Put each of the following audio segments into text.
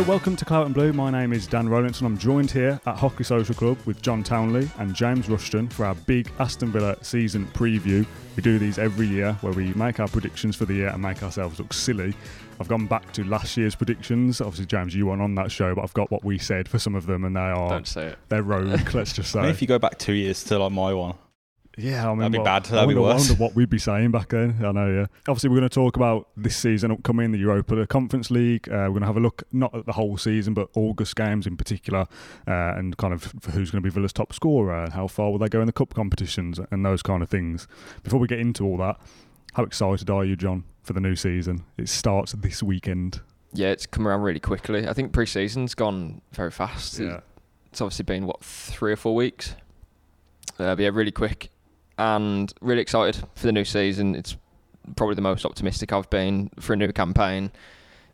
Hello, welcome to Claret and Blue. My name is Dan Rolinson. I'm joined here at Hockley Social Club with John Townley and James Rushton for our big Aston Villa season preview. We do these every year where we make our predictions for the year and make ourselves look silly. I've gone back to last year's predictions. Obviously, James, you weren't on that show, but I've got what we said for some of them, and they are Don't say it. they're rogue. let's just say. I mean, if you go back two years to like my one, Yeah, I mean, That'd be what- bad. I That'd be wonder, I worse. wonder what we'd be saying back then. I know, yeah. Obviously, we're going to talk about this season upcoming, the Europa Conference League. Uh, we're going to have a look not at the whole season, but August games in particular, uh, and kind of for who's going to be Villa's top scorer and how far will they go in the cup competitions and those kind of things. Before we get into all that, how excited are you, John, for the new season? It starts this weekend. Yeah, it's come around really quickly. I think pre-season's gone very fast. Yeah. It's obviously been what three or four weeks. Uh, but yeah, really quick, and really excited for the new season. It's probably the most optimistic I've been for a new campaign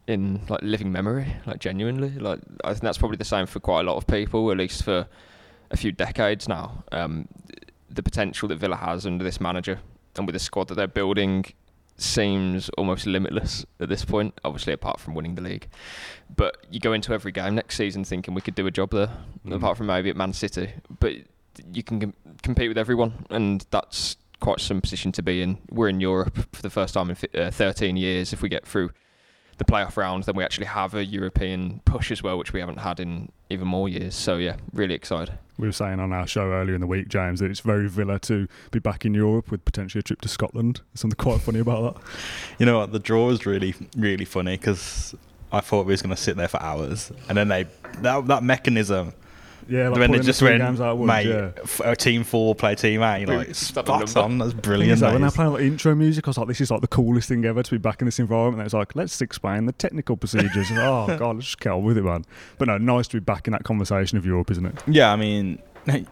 in like living memory, like genuinely. Like I think that's probably the same for quite a lot of people, at least for a few decades now. Um, the potential that Villa has under this manager and with the squad that they're building seems almost limitless at this point. Obviously, apart from winning the league, but you go into every game next season thinking we could do a job there. Mm. Apart from maybe at Man City, but you can com- compete with everyone, and that's quite some position to be in. We're in Europe for the first time in fi- uh, 13 years. If we get through the playoff round, then we actually have a European push as well, which we haven't had in even more years. So yeah, really excited. We were saying on our show earlier in the week, James, that it's very Villa to be back in Europe with potentially a trip to Scotland. There's something quite funny about that. you know what? The draw is really, really funny because I thought we was going to sit there for hours, and then they that that mechanism Yeah, like when they pulling the just three went, games out at mate, yeah. f- uh, team four play team A, We- like stop the spot on. That's Thing is brilliant. that when they're playing like intro music, I was like, this is like the coolest thing ever to be back in this environment. And it's like, let's explain the technical procedures. oh, God, let's just get on with it, man. But no, nice to be back in that conversation of Europe, isn't it? Yeah, I mean,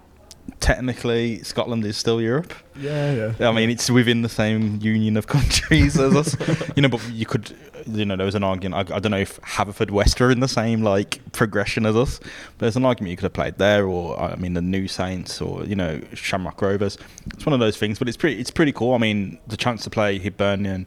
technically Scotland is still Europe. Yeah, yeah. I mean, it's within the same union of countries as us, you know. But you could, you know, there was an argument. I, I don't know if Haverfordwest are in the same like progression as us, but there's an argument you could have played there, or I mean, the New Saints, or you know, Shamrock Rovers. It's one of those things, but it's pretty, it's pretty cool. I mean, the chance to play Hibernian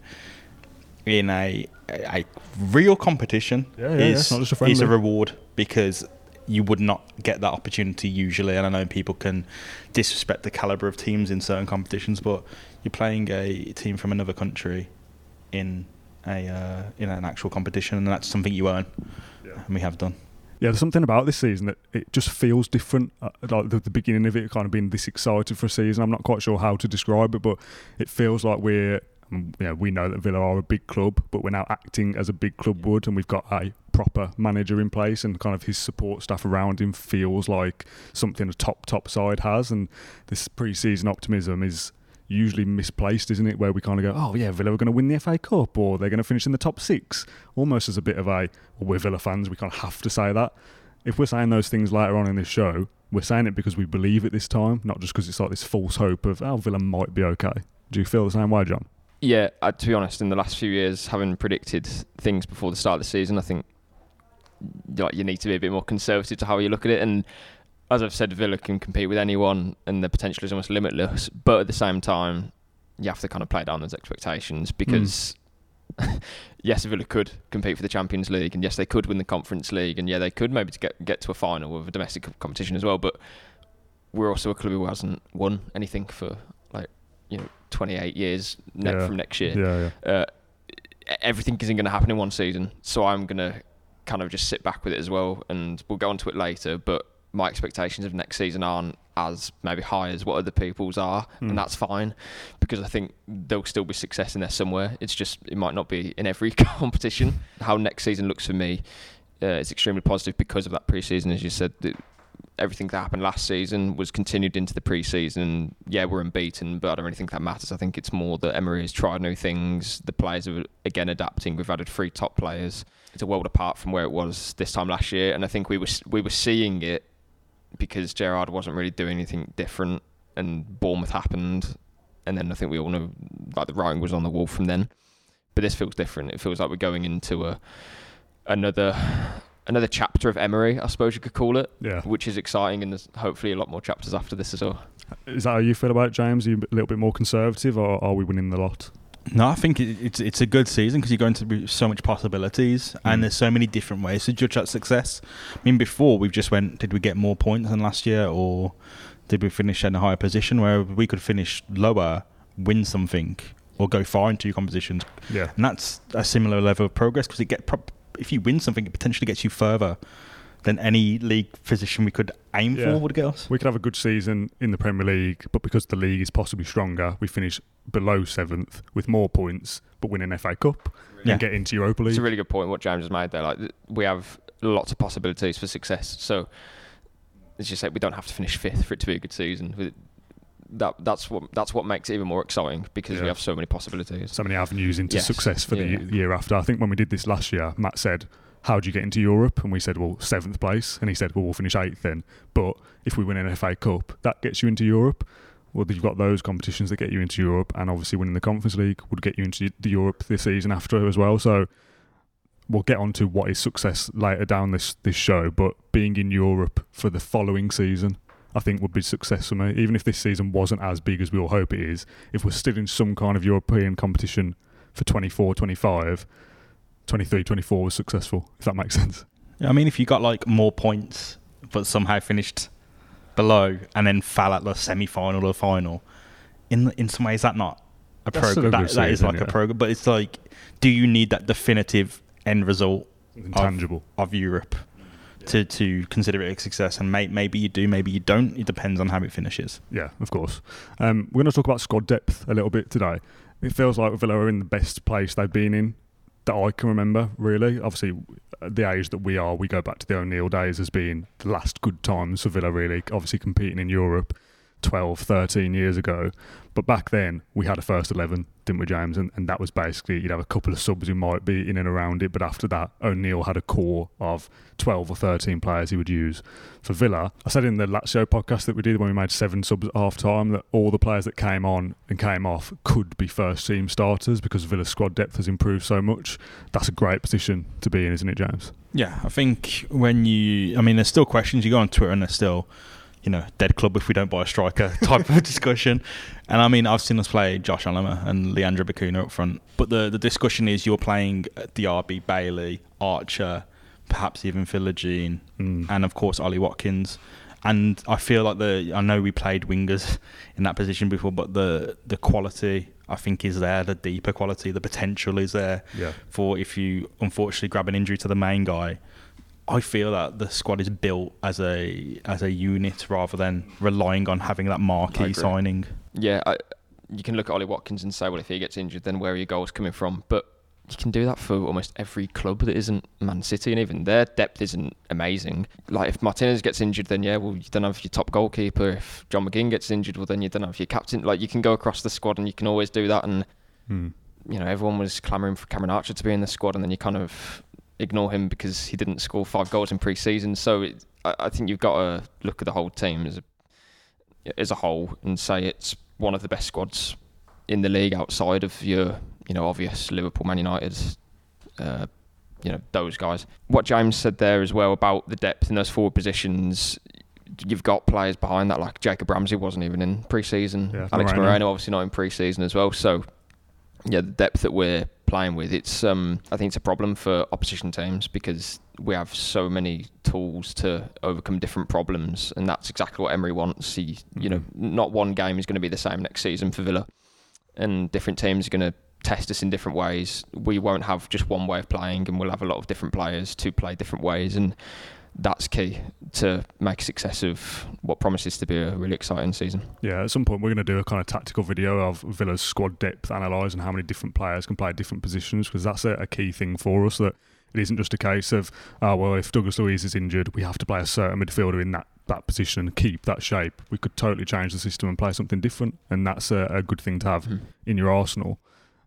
in a a real competition Yeah, yeah, yeah, is it's not just a is a reward because you would not get that opportunity usually. And I know people can disrespect the caliber of teams in certain competitions, but you're playing a team from another country in a uh, in an actual competition, and that's something you earn, Yeah. and we have done. Yeah, there's something about this season that it just feels different. Uh, like the, the beginning of it, kind of being this excited for a season. I'm not quite sure how to describe it, but it feels like we're, Mm, you know, we know that Villa are a big club, but we're now acting as a big club would, and we've got a proper manager in place, and kind of his support staff around him feels like something a top top side has. And this pre-season optimism is usually misplaced, isn't it? Where we kind of go, oh yeah, Villa are going to win the FA Cup, or they're going to finish in the top six, almost as a bit of a, well, we're Villa fans, we kind of have to say that. If we're saying those things later on in this show, we're saying it because we believe it this time, not just because it's like this false hope of, oh, Villa might be okay. Do you feel the same way, John? Yeah, uh, to be honest, in the last few years, having predicted things before the start of the season, I think like you need to be a bit more conservative to how you look at it. And as I've said, Villa can compete with anyone, and the potential is almost limitless. But at the same time, you have to kind of play down those expectations because. yes, Villa could compete for the Champions League, and yes, they could win the Conference League, and yeah, they could maybe to get get to a final of a domestic competition as well. But we're also a club who hasn't won anything for like you know 28 years ne- Yeah. from next year Yeah, yeah. uh, everything isn't going to happen in one season. So I'm going to kind of just sit back with it as well, and we'll go on to it later. But my expectations of next season aren't as maybe high as what other people's are, Mm. and that's fine because I think there'll still be success in there somewhere. It's just it might not be in every competition. How next season looks for me uh, is extremely positive because of that preseason, as you said. The, everything that happened last season was continued into the preseason. Yeah, we're unbeaten, but I don't really think that matters. I think it's more that Emery has tried new things. The players are again adapting. We've added three top players. It's a world apart from where it was this time last year, and I think we were we were seeing it because Gerrard wasn't really doing anything different, and Bournemouth happened, and then I think we all know like the writing was on the wall from then. But this feels different. It feels like we're going into a another another chapter of Emery, I suppose you could call it Yeah. which is exciting, and there's hopefully a lot more chapters after this as well. Is that how you feel about it, James? Are you a little bit more conservative, or are we winning the lot? No, I think it, it's it's a good season because you're going to be so much possibilities, Mm. and there's so many different ways to judge that success. I mean, before we've just went, did we get more points than last year, or did we finish in a higher position where we could finish lower, win something, or go far in two competitions, Yeah. and that's a similar level of progress because it get prop- if you win something, it potentially gets you further than any league position we could aim Yeah. for would get us. We could have a good season in the Premier League, but because the league is possibly stronger, we finish below seventh with more points, but win an FA Cup Yeah. and get into Europa League. It's a really good point what James has made there. Like we have lots of possibilities for success. So as you say, we don't have to finish fifth for it to be a good season. That that's what that's what makes it even more exciting because Yeah. we have so many possibilities. so many avenues into Yes. success for the Yeah. y- year after. I think when we did this last year, Matt said, "How do you get into Europe?" And we said, "Well, seventh place." And he said, "Well, we'll finish eighth then." But if we win an FA Cup, that gets you into Europe. Well, you've got those competitions that get you into Europe, and obviously winning the Conference League would get you into the Europe this season after as well. So we'll get on to what is success later down this this show. But being in Europe for the following season. I think would be success for me, even if this season wasn't as big as we all hope it is. If we're still in some kind of European competition for 24, 25, 23, 24 was successful, if that makes sense. Yeah, I mean, if you got like more points, but somehow finished below and then fell at the semi-final or final, in in some ways, that not a program. That, good that is like yeah. a program, but it's like, do you need that definitive end result Intangible. of Europe to to consider it a success? And may, maybe you do, maybe you don't. It depends on how it finishes. Yeah, of course. Um, we're going to talk about squad depth a little bit today. It feels like Villa are in the best place they've been in that I can remember, really. Obviously, the age that we are, we go back to the O'Neill days as being the last good times for Villa, really. Obviously, competing in Europe 12, 13 years ago. But back then, we had a first 11, didn't we, James? And, and that was basically, you'd have a couple of subs who might be in and around it. But after that, O'Neill had a core of 12 or 13 players he would use. For Villa, I said in the Lazio podcast that we did when we made seven subs at half time that all the players that came on and came off could be first team starters because Villa's squad depth has improved so much. That's a great position to be in, isn't it, James? Yeah, I think when you, I mean, there's still questions. You go on Twitter and there's still, you know, dead club if we don't buy a striker type of discussion. And I mean, I've seen us play Josh Alama and Leandro Bacuna up front, but the the discussion is you're playing DRB, Bailey, Archer, perhaps even Philogene, Mm. and of course Ollie Watkins. And I feel like the I know we played wingers in that position before, but the the quality I think is there, the deeper quality, the potential is there yeah. for if you unfortunately grab an injury to the main guy. I feel that the squad is built as a as a unit rather than relying on having that marquee signing. Yeah, I, you can look at Ollie Watkins and say, well, if he gets injured, then where are your goals coming from? But you can do that for almost every club that isn't Man City, and even their depth isn't amazing. Like if Martinez gets injured, then yeah, well, you don't have your top goalkeeper. If John McGinn gets injured, well, then you don't have your captain. Like you can go across the squad, and you can always do that. And Mm. you know, everyone was clamouring for Cameron Archer to be in the squad, and then you kind of ignore him because he didn't score five goals in pre-season. So it, I, I think you've got to look at the whole team as a, as a whole and say it's one of the best squads in the league outside of your, you know, obvious Liverpool, Man United, uh, you know, those guys. What James said there as well about the depth in those forward positions. You've got players behind that, like Jacob Ramsey wasn't even in pre-season. Yeah, Alex Moreno. Moreno obviously not in pre-season as well. So yeah, the depth that we're playing with, it's um, I think it's a problem for opposition teams because we have so many tools to overcome different problems, and that's exactly what Emery wants. He, you know, not one game is going to be the same next season for Villa, and different teams are going to test us in different ways. We won't have just one way of playing, and we'll have a lot of different players to play different ways, and that's key to make success of what promises to be a really exciting season. Yeah, at some point we're going to do a kind of tactical video of Villa's squad depth analyse and how many different players can play different positions because that's a, a key thing for us that it isn't just a case of, oh, well, if Douglas Luiz is injured, we have to play a certain midfielder in that, that position and keep that shape. We could totally change the system and play something different, and that's a, a good thing to have hmm. in your arsenal.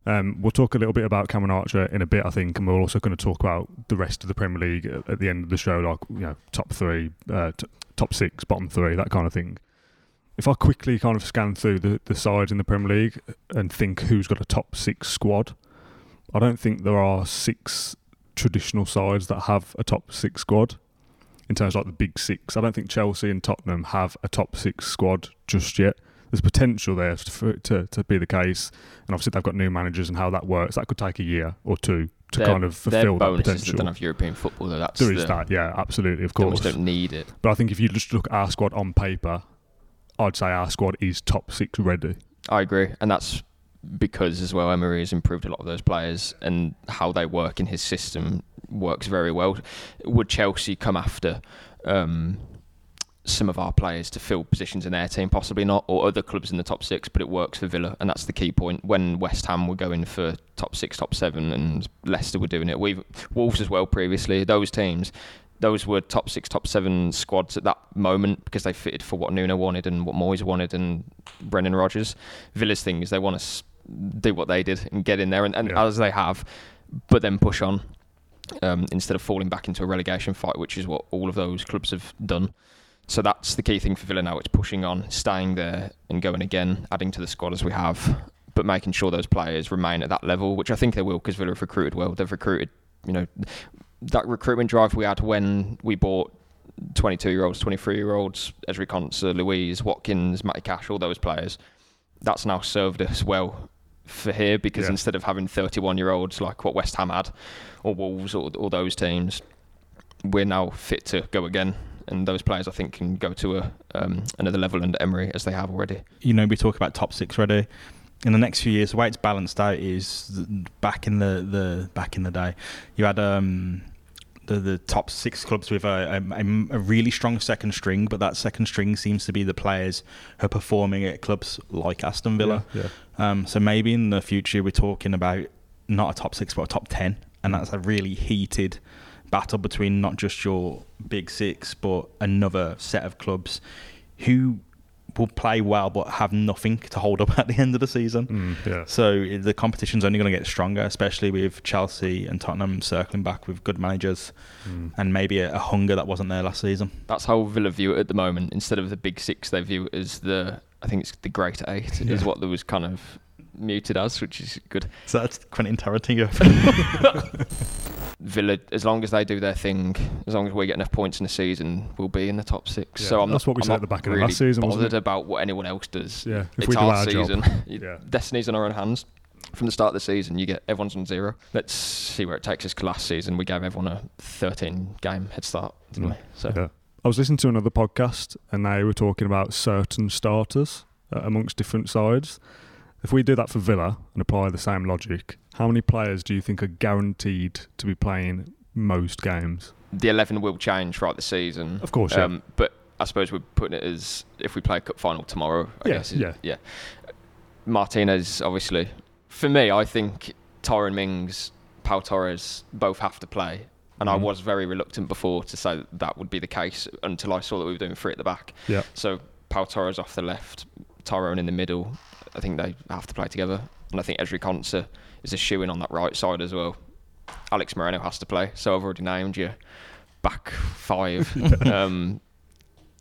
Um, we'll talk a little bit about Cameron Archer in a bit, I think, and we're also going to talk about the rest of the Premier League at, the end of the show, like you know, top three, uh, t- top six, bottom three, that kind of thing. If I quickly kind of scan through the, the sides in the Premier League and think who's got a top six squad, I don't think there are six traditional sides that have a top six squad in terms of like the big six. I don't think Chelsea and Tottenham have a top six squad just yet. There's potential there for to, to be the case. And obviously they've got new managers and how that works. That could take a year or two to Their- kind of fulfil that is they potential. don't have European football though. That's There is the, that, yeah, absolutely, of They course. don't need it. But I think if you just look at our squad on paper, I'd say our squad is top six ready. I agree, and that's because as well Emery has improved a lot of those players and how they work in his system works very well. Would Chelsea come after um, some of our players to fill positions in their team? Possibly not, or other clubs in the top six. But it works for Villa, and that's the key point. When West Ham were going for top six, top seven, and Leicester were doing it, we Wolves as well previously. Those teams. Those were top six, top seven squads at that moment because they fitted for what Nuno wanted and what Moyes wanted and Brendan Rodgers. Villa's thing is they want to do what they did and get in there, and, and Yeah. as they have, but then push on um, instead of falling back into a relegation fight, which is what all of those clubs have done. So that's the key thing for Villa now. It's pushing on, staying there, and going again, adding to the squad as we have, but making sure those players remain at that level, which I think they will because Villa have recruited well. They've recruited, you know, that recruitment drive we had when we bought 22 year olds, 23 year olds, Ezri Konsa, Luiz, Watkins, Matty Cash, all those players. That's now served us well for here because Yeah. instead of having 31 year olds like what West Ham had or Wolves or, or those teams, we're now fit to go again. And those players, I think, can go to a um, another level under Emery as they have already. you know, we talk about top six ready. In the next few years, the way it's balanced out is back in the, the back in the day, you had um, the the top six clubs with a, a, a really strong second string, but that second string seems to be the players who are performing at clubs like Aston Villa. Yeah, Um, so maybe in the future we're talking about not a top six but a top ten, and that's a really heated battle between not just your big six but another set of clubs who will play well but have nothing to hold up at the end of the season. Mm, yeah. So the competition's only going to get stronger, especially with Chelsea and Tottenham circling back with good managers Mm. and maybe a, a hunger that wasn't there last season. That's how Villa view it at the moment. Instead of the big six, they view it as the I think it's the great eight is what there was kind of muted as, which is good. So that's Quentin Tarantino. Villa, as long as they do their thing, as long as we get enough points in the season, we'll be in the top six. Yeah, so I'm that's not, what we I'm said at the back of the really last season, Bothered about what anyone else does. Yeah, if it's we do our our season. Yeah. Destiny's in our own hands. From the start of the season, you get everyone's on zero. Let's see where it takes us. Last season, we gave everyone a 13 game head start, didn't Mm. we? So Yeah. I was listening to another podcast and they were talking about certain starters uh, amongst different sides. If we do that for Villa and apply the same logic, how many players do you think are guaranteed to be playing most games? the 11 will change throughout the season. Of course, yeah. Um, but I suppose we're putting it as if we play a cup final tomorrow. I Yeah, guess. yeah. yeah. Martinez, obviously. For me, I think Tyrone Mings, Pau Torres both have to play. And I Mhm. was very reluctant before to say that, that would be the case until I saw that we were doing three at the back. Yeah. So Pau Torres off the left, Tyrone in the middle. I think they have to play together. And I think Ezri Konsa is a shoe in on that right side as well. Alex Moreno has to play. So I've already named you back five. um,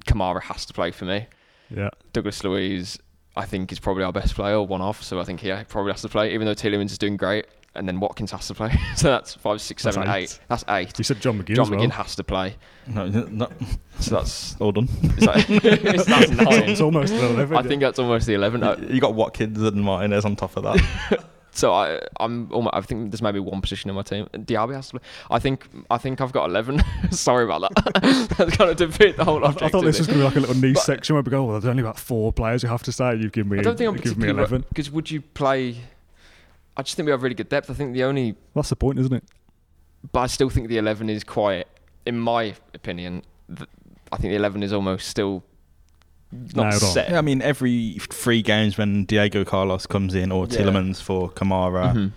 Kamara has to play for me. Yeah. Douglas Luiz, I think, is probably our best player, one off. So I think he probably has to play, even though Tielemans is doing great. And then Watkins has to play. so that's five, six, That's eight. eight. That's eight. You said John McGinn John as well. McGinn has to play. no, no, So that's, all done. is that, that's nine. It's almost an 11. I think that's almost the 11. Uh, You got Watkins and Martinez on top of that. So I, I'm almost, I think there's maybe one position in my team. Diaby has to play. I think I think I've got 11. Sorry about that. That's kind of defeat the whole I. I thought this was going to be like a little niche But- section where we go, well, there's only about four players you have to say. You've given me, I don't think I'm you've me 11. because would you play? I just think we have really good depth. I think the only, That's the point, isn't it? but I still think the 11 is quite, in my opinion, th- I think the 11 is almost still not Nailed on. set. yeah, I mean, every three games when Diego Carlos comes in, or Yeah. Tielemans for Kamara, Mhm.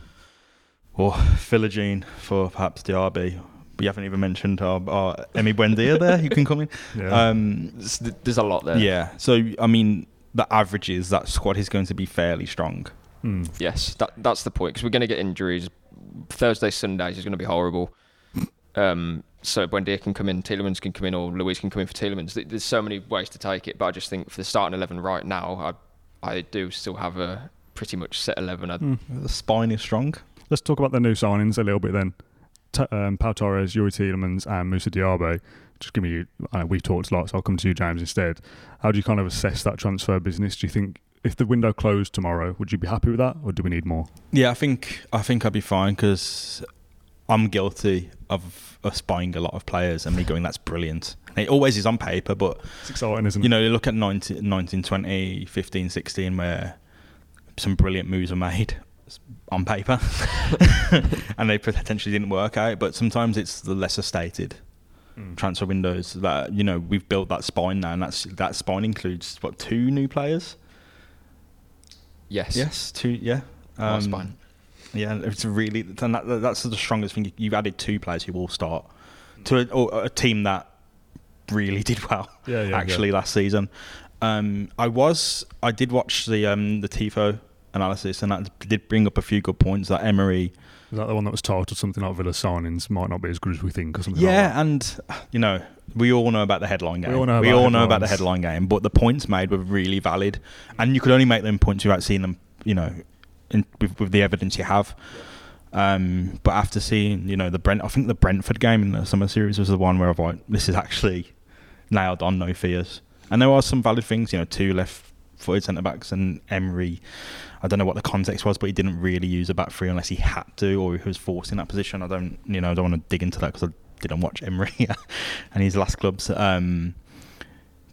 or Philogene for perhaps Diaby. We haven't even mentioned our, our Emi Buendia there, who can come in. Yeah. Um, There's, there's a lot there. yeah, so I mean, the averages, that squad is going to be fairly strong. Hmm. Yes, that that's the point because we're going to get injuries. Thursday, Sundays is going to be horrible. Um, so Buendia can come in, Tielemans can come in, or Luiz can come in for Tielemans. Th- There's so many ways to take it, but I just think for the starting eleven right now, I I do still have a pretty much set eleven. I, Hmm. The spine is strong. Let's talk about the new signings a little bit then. T- um, Pau Torres, Youri Tielemans, and Moussa Diaby. just give me. I know we've talked a lot, so I'll come to you, James, instead. How do you kind of assess that transfer business? Do you think if the window closed tomorrow, would you be happy with that, or do we need more? Yeah, I think I think I'd be fine because I'm guilty of us buying a lot of players and me going, "That's brilliant." And it always is on paper, but It's exciting, isn't it? you know, you look at 19, 19 20, 15, 16, where some brilliant moves are made on paper and they potentially didn't work out. But sometimes it's the lesser stated Mm. transfer windows that you know we've built that spine now, and that's that spine includes what two new players? Yes. Yes, two. Yeah, Our Um, spine. Yeah, it's really and that, that's the strongest thing. You've added two players who will start to a, or a team that really did well. Yeah, yeah, actually last season. Um, I was I did watch the um, the Tifo analysis and that did bring up a few good points that Emery. Is that the one that was titled something like Villa signings might not be as good as we think, or something? Yeah, like that? and you know we all know about the headline game. We all know we about all know about the headline game, but the points made were really valid, and you could only make them points without seeing them. You know, in, with, with the evidence you have. Um, but after seeing, you know, the Brent, I think the Brentford game in the summer series was the one where I've like, this is actually nailed on, no fears. And there are some valid things, you know, two left-footed centre backs and Emery. I don't know what the context was, but he didn't really use a back three unless he had to or he was forced in that position. I don't, you know, I don't want to dig into that because I didn't watch Emery and his last clubs. Um,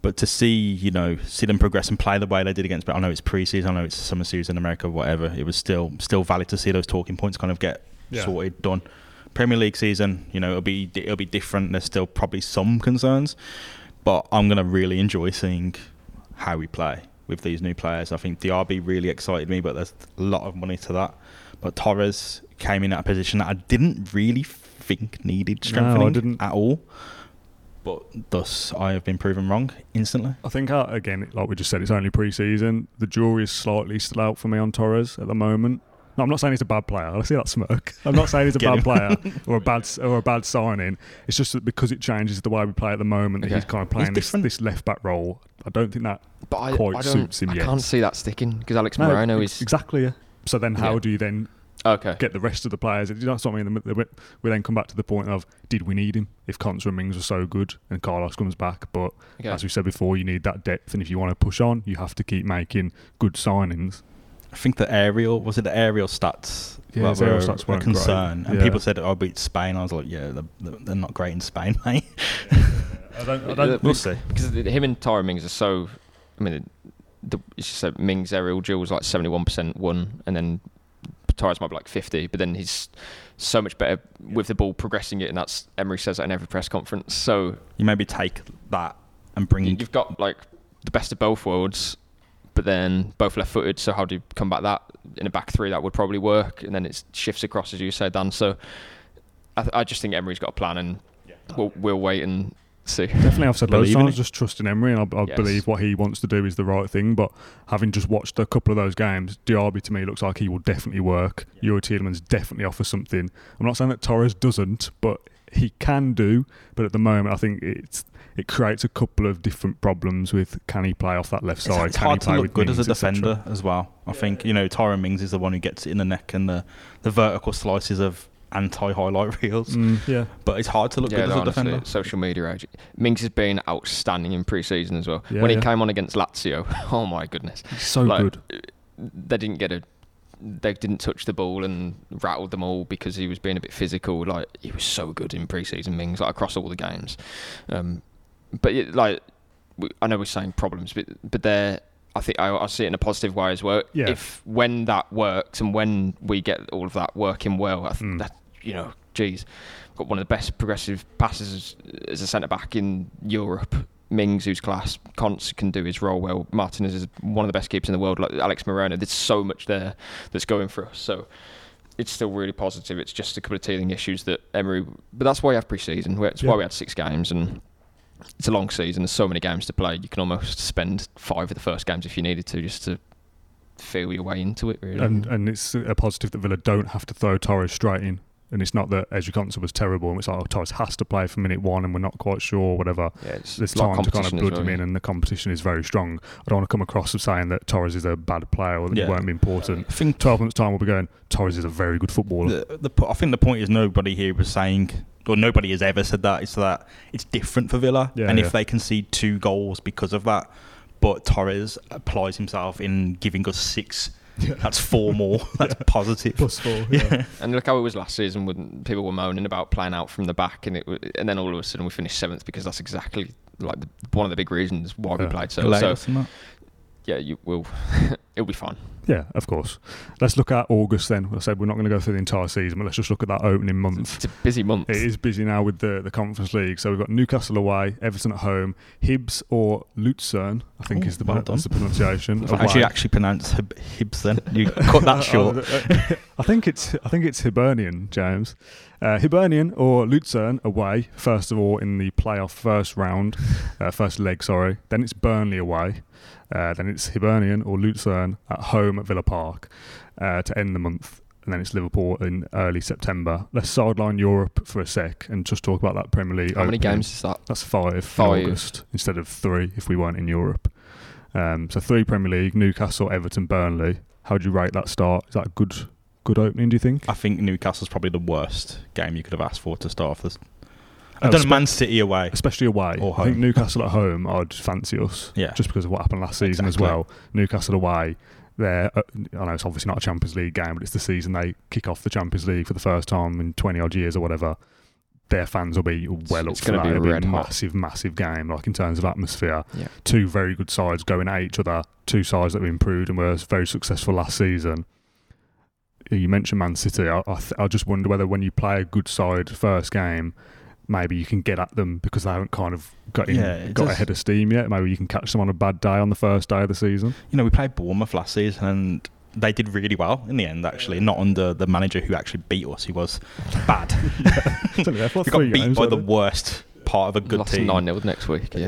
but to see, you know, see them progress and play the way they did against, but I know it's pre-season, I know it's a summer series in America, whatever. It was still still valid to see those talking points kind of get Yeah. sorted, done. Premier League season, you know, it'll be it'll be different. There's still probably some concerns, but I'm gonna really enjoy seeing how we play with these new players. I think DRB really excited me, but there's a lot of money to that. But Torres came in at a position that I didn't really think needed strengthening didn't. at all. But thus, I have been proven wrong instantly. I think uh, again, like we just said, it's only pre-season. The jury is slightly still out for me on Torres at the moment. No, I'm not saying he's a bad player. I see that smirk. I'm not saying he's a bad player or a bad or a bad signing. It's just that because it changes the way we play at the moment, that Okay. he's kind of playing this, this left back role. I don't think that But I, quite I don't, suits him I yet. can't see that sticking because Alex No, Moreno ex- is exactly. Yeah. So then, how Yeah. do you then okay. get the rest of the players? You know what I mean? The- the- We then come back to the point of did we need him? If Konsa and Mings were so good and Carlos comes back, but okay. as we said before, you need that depth, and if you want to push on, you have to keep making good signings. I think the aerial was it the aerial stats Yeah, that aerial were stats weren't concern, great. and Yeah. people said, "Oh, beat Spain." I was like, "Yeah, they're, they're not great in Spain, mate." I don't, I don't we'll see. because the- him and Tyra Mings are so. I mean, the, it's just a Mings aerial duel was like seventy-one percent one, and then Tyra's might be like fifty, but then he's so much better with the ball progressing it, and that's Emery says that in every press conference. So You maybe take that and bring. you- you've got like the best of both worlds, but then both left-footed. So how do you combat that in a back three? That would probably work, and then it shifts across as you said, Dan. So I, th- I just think Emery's got a plan, and we'll, we'll wait and see. Definitely, I've said loads Believe of in times, just trust in Emery, and I, I Yes. believe what he wants to do is the right thing. But having just watched a couple of those games, Diaby to me looks like he will definitely work. Youri Tielemans definitely offers something. I'm not saying that Torres doesn't, but he can do. But at the moment, I think it's it creates a couple of different problems with can he play off that left side? it's can hard he to play look with good as a Mings, et cetera? defender as well. I think you know Tyrone Mings is the one who gets it in the neck and the the vertical slices of anti-highlight reels. Mm, yeah, But it's hard to look good as no, a defender. Social media age. Mings has been outstanding in pre-season as well. Yeah, when yeah. he came on against Lazio, oh my goodness, so Like, good. they didn't get a, they didn't touch the ball and rattled them all because he was being a bit physical. Like he was so good in pre-season Mings, like across all the games. Um, but it, like, I know we're saying problems, but but they're. I think I, I see it in a positive way as well. Yeah. If when that works and when we get all of that working well, I think Mm. that you know, geez, got one of the best progressive passes as a centre back in Europe. Mings, who's class, Konsa can do his role well. Martinez is one of the best keepers in the world. Like Alex Moreno, there's so much there that's going for us. So it's still really positive. It's just a couple of teething issues that Emery. But that's why we have pre-season. It's Yeah. why we had six games and. It's a long season. There's so many games to play. You can almost spend five of the first games if you needed to, just to feel your way into it. Really. And and it's a positive that Villa don't have to throw Torres straight in. And it's not that Ezri Konsa was terrible and it's like, oh, Torres has to play for minute one and we're not quite sure, whatever. yeah, it's, it's time to kind of competition blood well, him in yeah. and the competition is very strong. I don't want to come across as saying that Torres is a bad player or that Yeah. he won't be important. I think 12 months' time, we'll be going, Torres is a very good footballer. the, the I think the point is nobody here was saying or nobody has ever said that. It's that it's different for Villa, Yeah, and yeah. if they concede two goals because of that, but Torres applies himself in giving us six. That's four more. That's positive. Plus four. Yeah. And look how it was last season when people were moaning about playing out from the back, and it, wa- and then all of a sudden we finished seventh because that's exactly like the, one of the big reasons why we Yeah. played so. Like So us and that. Yeah, you will. it'll be fine. Yeah, of course. Let's look at August then. I said we're not going to go through the entire season, but let's just look at that opening month. It's a busy month. It is busy now with the, the Conference League. So we've got Newcastle away, Everton at home, Hibs or Luzern, I think Oh, is the, well that's the pronunciation. How do you actually pronounce Hib- Hibs then? You cut that short. I think it's I think it's Hibernian, James. Uh, Hibernian or Luzern away, first of all in the playoff first round, uh, first leg, sorry. Then it's Burnley away. Uh, then it's Hibernian or Luzern at home at Villa Park uh, to end the month. And then it's Liverpool in early September. Let's sideline Europe for a sec and just talk about that Premier League. How many games is that? That's five, Five. in August instead of three if we weren't in Europe. Um, so three Premier League: Newcastle, Everton, Burnley. How would you rate that start? Is that a good good opening? Do you think? I think Newcastle's probably the worst game you could have asked for to start off this. I've done spe- Man City away. Especially away. Or I think home. Newcastle at home, I'd fancy us Yeah. just because of what happened last season as well. Newcastle away. There, uh, I know it's obviously not a Champions League game, but it's the season they kick off the Champions League for the first time in twenty odd years or whatever. Their fans will be well it's up for gonna that. be It'll be a red hot. massive, massive game, like in terms of atmosphere. Yeah. two very good sides going at each other, two sides that were improved and were very successful last season. You mentioned Man City. I, I, th- I just wonder whether when you play a good side first game, maybe you can get at them because they haven't kind of got in, Yeah, got does- ahead of steam yet. Maybe you can catch them on a bad day on the first day of the season. You know, we played Bournemouth last season and they did really well in the end, actually. Not under the manager who actually beat us. He was bad. It's only there for we got beat games, by the weren't worst part of a good Lost team. nine 0 next week. Yeah.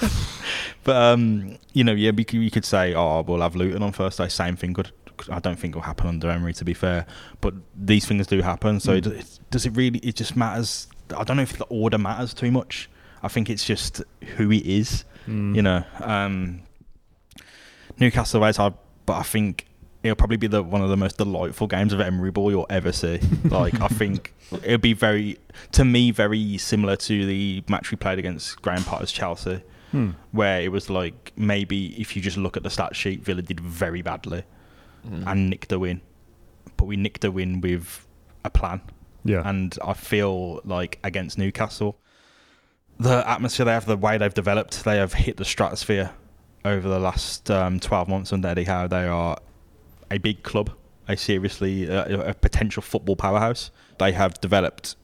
Yeah. but um, you know, yeah, we could, we could say, oh, we'll have Luton on first day. Same thing could. I don't think it will happen under Emery, to be fair. But these things do happen. So Mm. it, it, does it really? It just matters. I don't know if the order matters too much. I think it's just who he is. Mm. You know, um, Newcastle away is hard, but I think it'll probably be the one of the most delightful games of Emery ball you'll ever see. like I think it'll be very, to me, very similar to the match we played against Graham Potter's Chelsea, Hmm. where it was like maybe if you just look at the stat sheet, Villa did very badly Mm. and nicked a win, but we nicked a win with a plan. Yeah. And I feel like against Newcastle, the atmosphere they have, the way they've developed, they have hit the stratosphere over the last um, 12 months under Eddie Howe. They are a big club, a seriously uh, a potential football powerhouse. They have developed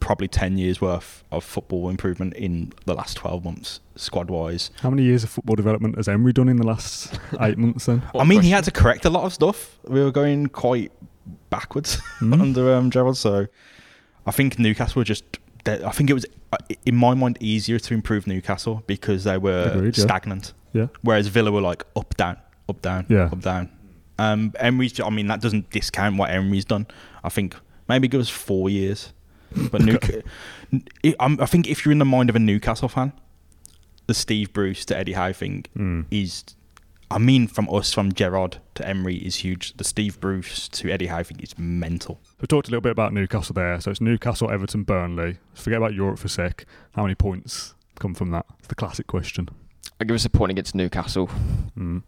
probably 10 years worth of football improvement in the last 12 months, squad wise. How many years of football development has Emery done in the last eight months then? What I mean, he had to correct a lot of stuff. We were going quite backwards. Hmm? under um, Gerrard. So I think Newcastle were just. I think it was, uh, in my mind, easier to improve Newcastle because they were Agreed, yeah. stagnant. Yeah. Whereas Villa were like up, down, up, down, Yeah. up, down. Um, Emery's. I mean, that doesn't discount what Emery's done. I think maybe give us four years. But New, I, think if you're in the mind of a Newcastle fan, the Steve Bruce to Eddie Howe thing Mm. is I mean from us from Gerrard to Emery is huge. The Steve Bruce to Eddie Howe thing is mental. We talked a little bit about Newcastle there. So it's Newcastle, Everton, Burnley. Forget about Europe for a sec. How many points come from that? It's the classic question. I give us a point against Newcastle, Mm.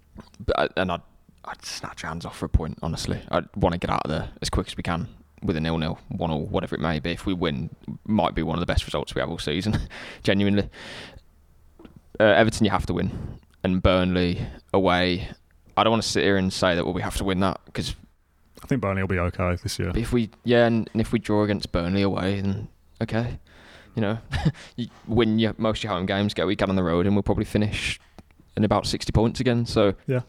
but I, and I'd, I'd snatch hands off for a point. Honestly, I'd want to get out of there as quick as we can with a nil-nil, one or whatever it may be. If we win, might be one of the best results we have all season. Genuinely, uh, Everton, you have to win, and Burnley away. I don't want to sit here and say that well we have to win that because I think Burnley will be okay this year. if we yeah and, and if we draw against Burnley away then okay, you know, you win your most of your home games, get a weekend on the road, and we'll probably finish in about sixty points again. So Yeah.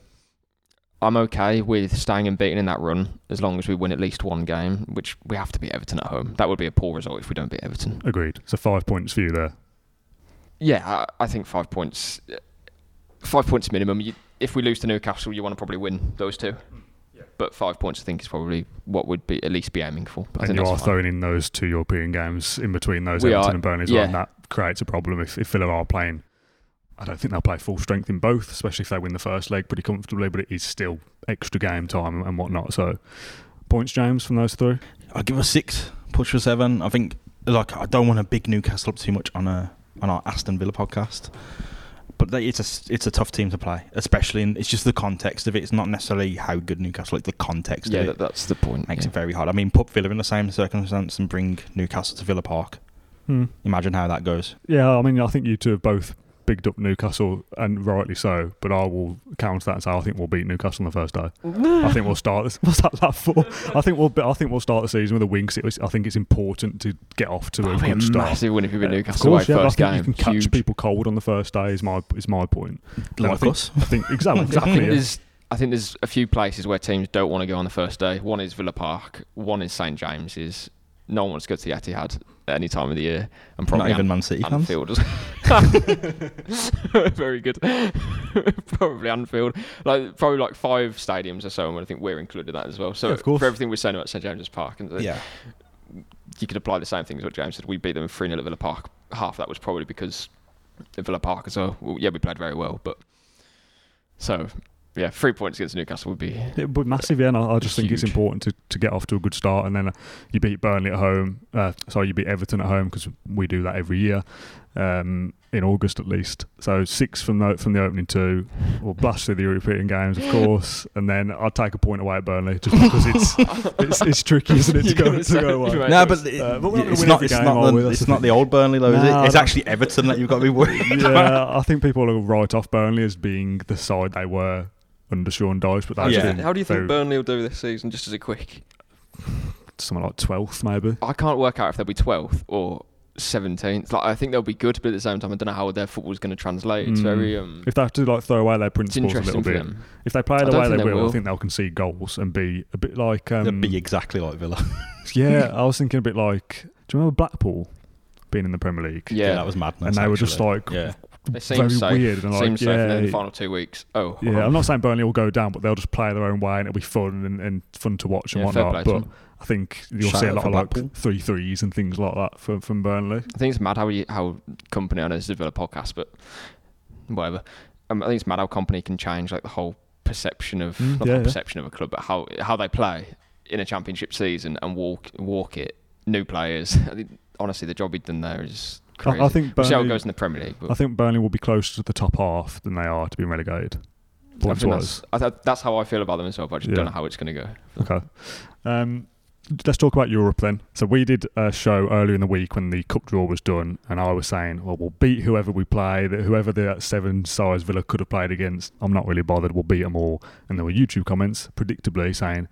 I'm okay with staying unbeaten in that run as long as we win at least one game, which we have to beat Everton at home. That would be a poor result if we don't beat Everton. Agreed. So five points for you there. Yeah, I, I think five points, uh, five points minimum. You, if we lose to Newcastle, you want to probably win those two. But five points, I think, is probably what would be at least be aiming for. I and think you are fine. throwing in those two European games in between those We Everton are, and Burnley as well, yeah. and that creates a problem if, if Villa are playing. I don't think they'll play full strength in both, especially if they win the first leg pretty comfortably, but it is still extra game time and whatnot. So, points, James, from those three? I'll give a six, push for seven. I think like I don't want to big Newcastle up too much on a on our Aston Villa podcast, but they, it's a s- it's a tough team to play, especially in it's just the context of it. It's not necessarily how good Newcastle, like the context Yeah, of that, it that's the point. makes yeah. it very hard. I mean, put Villa in the same circumstance and bring Newcastle to Villa Park. Hmm. Imagine how that goes. Yeah, I mean, I think you two have both bigged up Newcastle, and rightly so. But I will counter that and say I think we'll beat Newcastle on the first day. I think we'll start. This, what's that, that for? I think we'll. I think we'll start the season with a win. 'cause it was, I think it's important to get off to a That'd a good start. massive win if you beat Uh, Newcastle away yeah, first I think game. you can catch Huge. people cold on the first day. Is my is my point. And I think, us. I think exactly I exactly. think yeah. there's I think there's a few places where teams don't want to go on the first day. One is Villa Park. One is St James's. No one wants to go to the Etihad at any time of the year, and probably Not even An- Man City fans. Anfield. Very good. probably Anfield. Like probably like five stadiums or so, and I think we're included in that as well. So Yeah, of course. for everything we're saying about St James's Park, and Yeah, you could apply the same thing things what James said. We beat them 3 0 at Villa Park. Half of that was probably because of Villa Park as well. well. Yeah, we played very well, but so yeah, three points against Newcastle would be It would be massive, yeah. And I, I just think it's important to, to get off to a good start, and then uh, you beat Burnley at home. Uh, sorry, you beat Everton at home because we do that every year um, in August at least. So six from the from the opening two. We'll blast through the European games, of course, and then I'll take a point away at Burnley just because it's it's, it's tricky, isn't it, to go gonna go away. Right, no, but, it- uh, but we're not gonna it's not. It's not the. It's not the old Burnley though, is Nah, it? It's actually Everton that you've got to be worried. about. Yeah, I think people will write off Burnley as being the side they were under Sean Dyche, but How, that's do you Yeah. think, how do you think very- Burnley will do this season? Just as a quick, something like twelfth maybe. I can't work out if they'll be 12th or 17th. Like I think they'll be good, but at the same time, I don't know how their football's going to translate. It's Mm. very um, If they have to like throw away their principles a little interesting for bit, them. if they play I the way they they will, will. I think they'll concede goals and be a bit like. They'd Um, be exactly like Villa. yeah, I was thinking a bit like. Do you remember Blackpool being in the Premier League? Yeah, that was madness. and they were just like yeah. They seem very safe. weird and seem like safe and then the final two weeks. Oh, yeah. I'm not saying Burnley will go down, but they'll just play their own way and it'll be fun and, and fun to watch and Yeah, fair whatnot. play But. I think you'll Shout see a lot for of like three threes and things like that from from Burnley. I think it's mad how we, how Kompany. I know this is a Villa podcast, but whatever. Um, I think it's mad how Kompany can change like the whole perception of Mm, not the yeah, whole yeah. perception of a club, but how how they play in a championship season and walk walk it. New players. I think, honestly, the job he'd done there is crazy. I, I think how it goes in the Premier League. But I think Burnley will be closer to the top half than they are to being relegated. Points wise. that's, I th- that's how I feel about them as well. But I just Yeah. don't know how it's going to go. Okay. Um, let's talk about Europe then. So we did a show earlier in the week when the cup draw was done, and I was saying, well, we'll beat whoever we play, that whoever the seven size Villa could have played against. I'm not really bothered. We'll beat them all. And there were YouTube comments, predictably, saying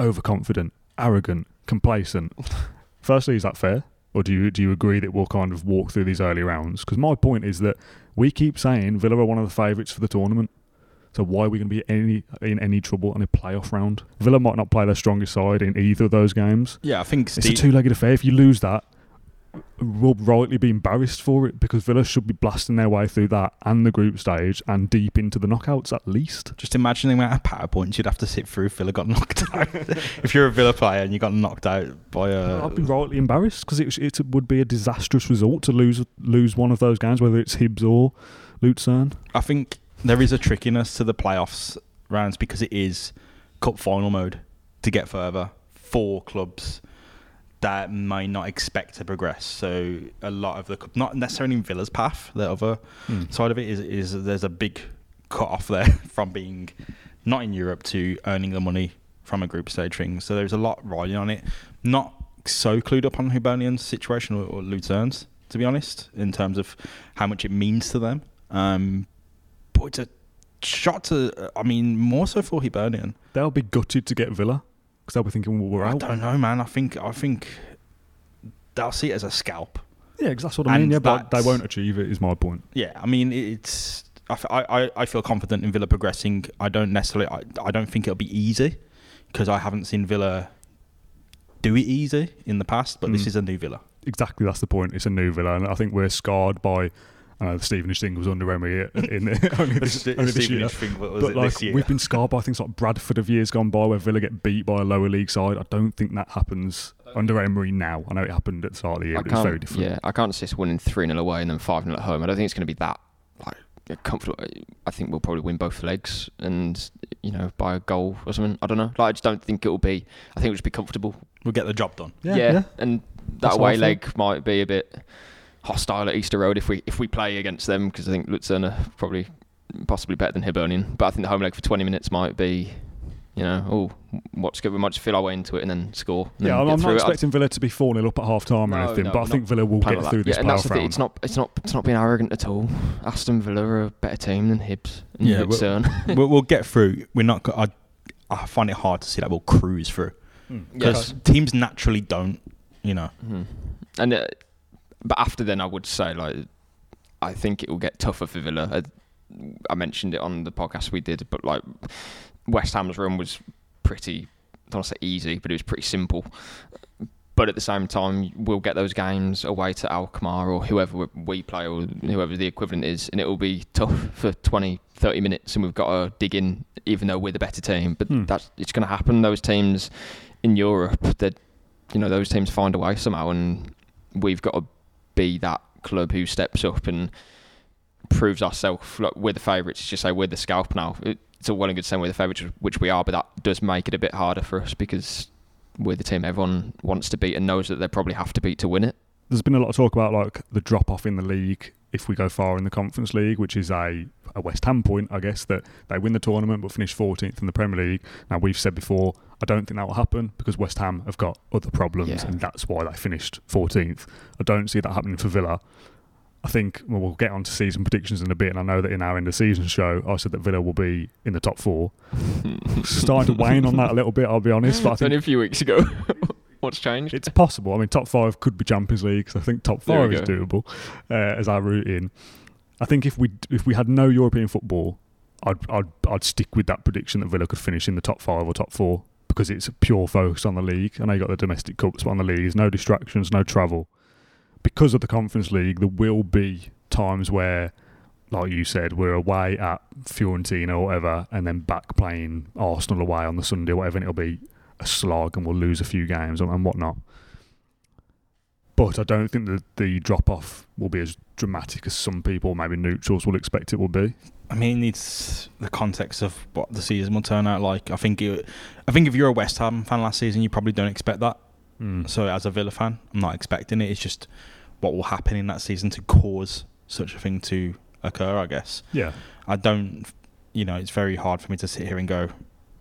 overconfident, arrogant, complacent. Firstly, is that fair? Or do you do you agree that we'll kind of walk through these early rounds? Because my point is that we keep saying Villa are one of the favourites for the tournament. So why are we going to be any in any trouble in a playoff round? Villa might not play their strongest side in either of those games. Yeah, I think It's a two-legged affair. If you lose that, we'll rightly be embarrassed for it because Villa should be blasting their way through that and the group stage and deep into the knockouts at least. just imagine the amount of power points you'd have to sit through if Villa got knocked out. if you're a Villa player and you got knocked out by a. I'd be rightly embarrassed because it, it would be a disastrous result to lose lose one of those games, whether it's Hibs or Lucerne. I think there is a trickiness to the playoffs rounds because it is cup final mode to get further for clubs that might not expect to progress. So a lot of the not necessarily in Villa's path, the other side of it is is there's a big cut off there from being not in Europe to earning the money from a group stage thing. So there's a lot riding on it. Not so clued up on Hibernian's situation or, or Lucerne's, to be honest, in terms of how much it means to them. Um, but it's a shot to, I mean, more so for Hibernian. They'll be gutted to get Villa because they'll be thinking, well, we're I out. don't know, man. I think I think they'll see it as a scalp. Yeah, 'cause that's what I mean. And Yeah, but they that's- won't achieve it. Is my point. Yeah, I mean it's. I, f- I- I- I feel confident in Villa progressing. I don't necessarily. I, I don't think it'll be easy because I haven't seen Villa do it easy in the past. But this Mm. is a new Villa. Exactly, that's the point. It's a new Villa, and I think we're scarred by. I know the Stevenage thing was under Emery uh, in the, only this, only this year. But like we've been scarred by things like Bradford of years gone by, where Villa get beat by a lower league side. I don't think that happens under Emery now. I know it happened at the start of the year, I but it's very different. Yeah, I can't see us winning three 0 away and then five 0 at home. I don't think it's going to be that like comfortable. I think we'll probably win both legs and you know by a goal or something. I don't know. Like I just don't think it will be. I think it'll just be comfortable. We'll get the job done. Yeah, yeah. and that That's away leg might be a bit hostile at Easter Road if we if we play against them because I think Luzern are probably possibly better than Hibernian. But I think the home leg for 20 minutes might be, you know, oh, what's good? We might just feel our way into it and then score. and Yeah, then I'm, get I'm not it. I- expecting Villa to be 4 0 up at half time or No, anything, no, but I think Villa will get like through that. this yeah, and that's the playoff round. It's not. It's not. It's not being arrogant at all. Aston Villa are a better team than Hibs. And Yeah, Luzern. we'll, we'll get through. We're not. I, I find it hard to see that we'll cruise through because teams naturally don't. You know. Mhm. And uh, but after then, I would say like I think it will get tougher for Villa. I, I mentioned it on the podcast we did, but like West Ham's run was pretty. I don't want to say easy, but it was pretty simple. But at the same time, we'll get those games away to Alkmaar or whoever we- we play or whoever the equivalent is, and it will be tough for 20, 30 minutes, and we've got to dig in, even though we're the better team. But Hmm. that's it's going to happen. Those teams in Europe, that you know, those teams find a way somehow, and we've got to be that club who steps up and proves ourselves. Like we're the favourites. Just say we're the scalp now. It's all well and good saying we're the favourites, which we are, but that does make it a bit harder for us because we're the team everyone wants to beat and knows that they probably have to beat to win it. There's been a lot of talk about like the drop off in the league if we go far in the Conference League, which is a, a West Ham point, I guess, that they win the tournament but finish 14th in the Premier League. Now, we've said before, I don't think that will happen because West Ham have got other problems Yeah. and that's why they finished 14th. I don't see that happening for Villa. I think well, we'll get on to season predictions in a bit, and I know that in our end of season show, I said that Villa will be in the top four. Starting to wane on that a little bit, I'll be honest, but I think Only a few weeks ago. What's changed? it's possible. I mean, top five could be Champions League. So I think top five is go. doable uh, as our route in. I think if we if we had no European football, I'd I'd I'd stick with that prediction that Villa could finish in the top five or top four because it's a pure focus on the league. I know you got the domestic cups, but on the league, there's no distractions, no travel. Because of the Conference League, there will be times where, like you said, we're away at Fiorentina or whatever, and then back playing Arsenal away on the Sunday, or whatever, and it'll be a slog, and we'll lose a few games and, and whatnot. But I don't think that the drop off will be as dramatic as some people, maybe neutrals, will expect it will be. I mean, it's the context of what the season will turn out like. I think it, I think if you're a West Ham fan last season, you probably don't expect that. Mm. So as a Villa fan, I'm not expecting it. It's just what will happen in that season to cause such a thing to occur. I guess Yeah, I don't. You know, it's very hard for me to sit here and go.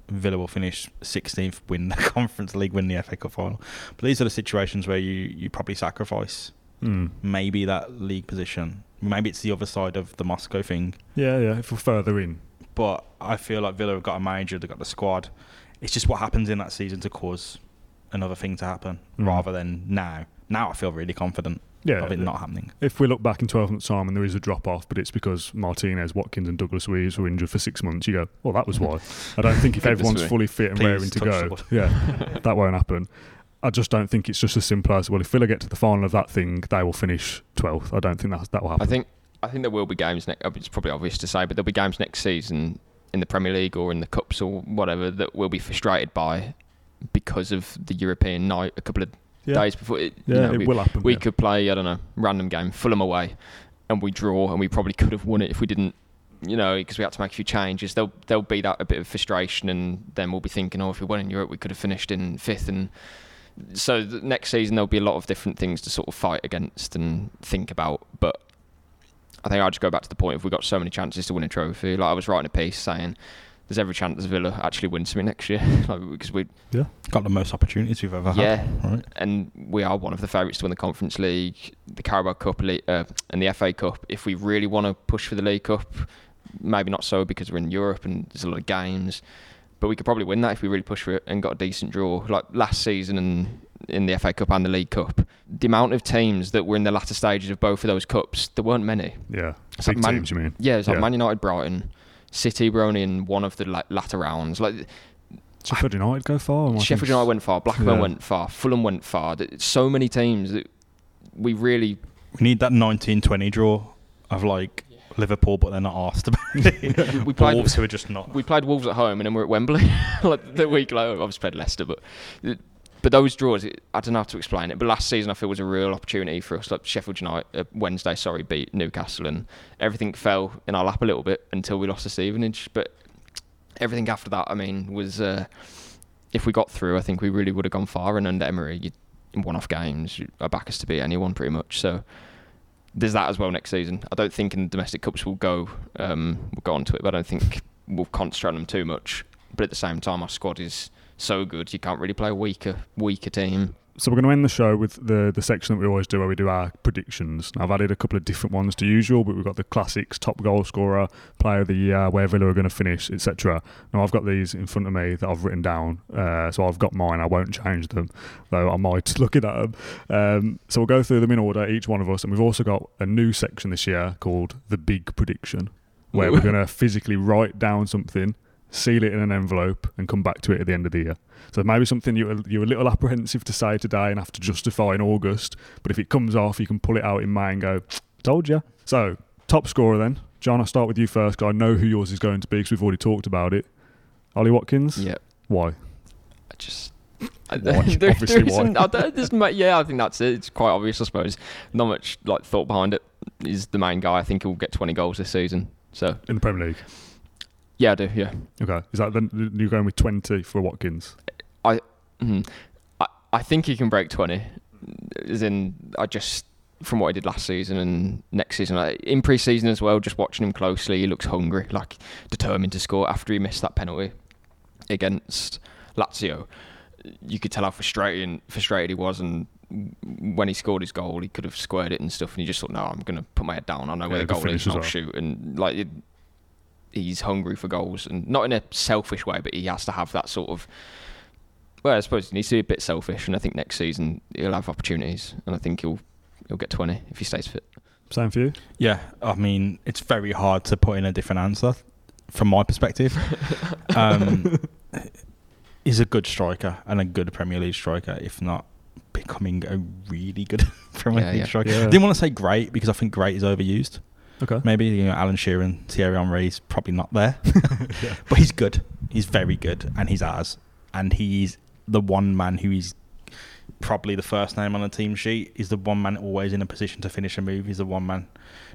Villa will finish 16th, win the Conference League, win the FA Cup final. But these are the situations where you, you probably sacrifice mm. maybe that league position. Maybe it's the other side of the Moscow thing. yeah, yeah. If we're further in, But I feel like Villa have got a manager, they've got the squad. It's just what happens in that season to cause another thing to happen Mm. rather than now. Now I feel really confident yeah. of it not happening. If we look back in 12 months' time and there is a drop off, but it's because Martinez, Watkins, and Douglas Luiz were injured for six months, you go, well, that was why. I don't think if everyone's fully fit and Please raring to go, yeah, that won't happen. I just don't think it's just as simple as, well, if Villa get to the final of that thing, they will finish 12th. I don't think that, that will happen. I think I think there will be games next. It's probably obvious to say, but there'll be games next season in the Premier League or in the cups or whatever that we'll be frustrated by because of the European night a couple of yeah, days before. It, you yeah know, it we, will happen. we yeah. could play I don't know random game Fulham away, and we draw, and we probably could have won it if we didn't. You know, because we had to make a few changes. There'll there'll be that a bit of frustration, and then we'll be thinking, oh, if we won in Europe, we could have finished in fifth. And so the next season there'll be a lot of different things to sort of fight against and think about. But I think I'll just go back to the point if we've got so many chances to win a trophy. Like I was writing a piece saying there's every chance Villa actually win something next year like, because we yeah Got the most opportunities we've ever yeah had. Right. and we are one of the favourites to win the Conference League, the Carabao Cup, uh, and the FA Cup. If we really want to push for the League Cup, maybe not so because we're in Europe and there's a lot of games, but we could probably win that if we really push for it and got a decent draw. Like last season and in the FA Cup and the League Cup, the amount of teams that were in the latter stages of both of those cups, there weren't many. Yeah, It's like big Man- teams, you mean? Yeah, it's like Yeah. Man United, Brighton, City were only in one of the la- latter rounds. Like Sheffield United go far? Sheffield United went far, Blackburn Yeah. went far, Fulham went far. So many teams that we really We need that 1920 draw of like Liverpool, but they're not asked about it. we, we played Wolves who are just not. we played Wolves at home and then we're at Wembley like the week later. Obviously played Leicester, but but those draws, it- I don't know how to explain it. But last season I feel was a real opportunity for us. Like Sheffield United uh, Wednesday, sorry, beat Newcastle and everything fell in our lap a little bit until we lost to Stevenage. But everything after that, I mean, was uh, if we got through, I think we really would have gone far. And under Emery, one-off games. I back us to beat anyone pretty much. So there's that as well next season. I don't think in the domestic cups we'll go um, we'll go on to it, but I don't think we'll concentrate on them too much. But at the same time, our squad is so good you can't really play a weaker weaker team. So we're going to end the show with the the section that we always do, where we do our predictions. I've added a couple of different ones to usual, but we've got the classics: top goal scorer, player of the year, where Villa are going to finish, etc. Now I've got these in front of me that I've written down, uh, so I've got mine. I won't change them, though I might look at them. Um, so we'll go through them in order, each one of us, and we've also got a new section this year called the Big Prediction, where we're going to physically write down something seal it in an envelope, and come back to it at the end of the year. So maybe something you were, you're a little apprehensive to say today and have to justify in August, but if it comes off, you can pull it out in May and go, told you. So, top scorer then. John, I'll start with you first because I know who yours is going to be because we've already talked about it. Ollie Watkins? Yeah. Why? I just. Why? there, Obviously, why? Yeah, I think that's it. It's quite obvious, I suppose. Not much like thought behind it. He's the main guy. I think he'll get 20 goals this season. So In the Premier League. Yeah, I do. Yeah. Okay. Is that then you're going with 20 for Watkins? Mhm. I, I think he can break 20. As in, I just from what he did last season and next season, like, in pre-season as well. Just watching him closely, he looks hungry, like determined to score after he missed that penalty against Lazio. You could tell how frustrating frustrated he was, and when he scored his goal, he could have squared it and stuff, and he just thought, "No, I'm going to put my head down. I know where Yeah, the goal is, finish and as I'll well. shoot." And like, it, he's hungry for goals, and not in a selfish way, but he has to have that sort of. Well, I suppose he needs to be a bit selfish, and I think next season he'll have opportunities, and I think he'll he'll get 20 if he stays fit. Same for you? Yeah, I mean, it's very hard to put in a different answer from my perspective. um, he's a good striker and a good Premier League striker, if not becoming a really good Premier Yeah, League yeah. striker. Yeah. I didn't want to say great because I think great is overused. Okay. Maybe you know Alan Shearer and Thierry Henry's probably not there, but he's good. He's very good, and he's ours. And he's the one man who is probably the first name on the team sheet. He's the one man always in a position to finish a move. He's the one man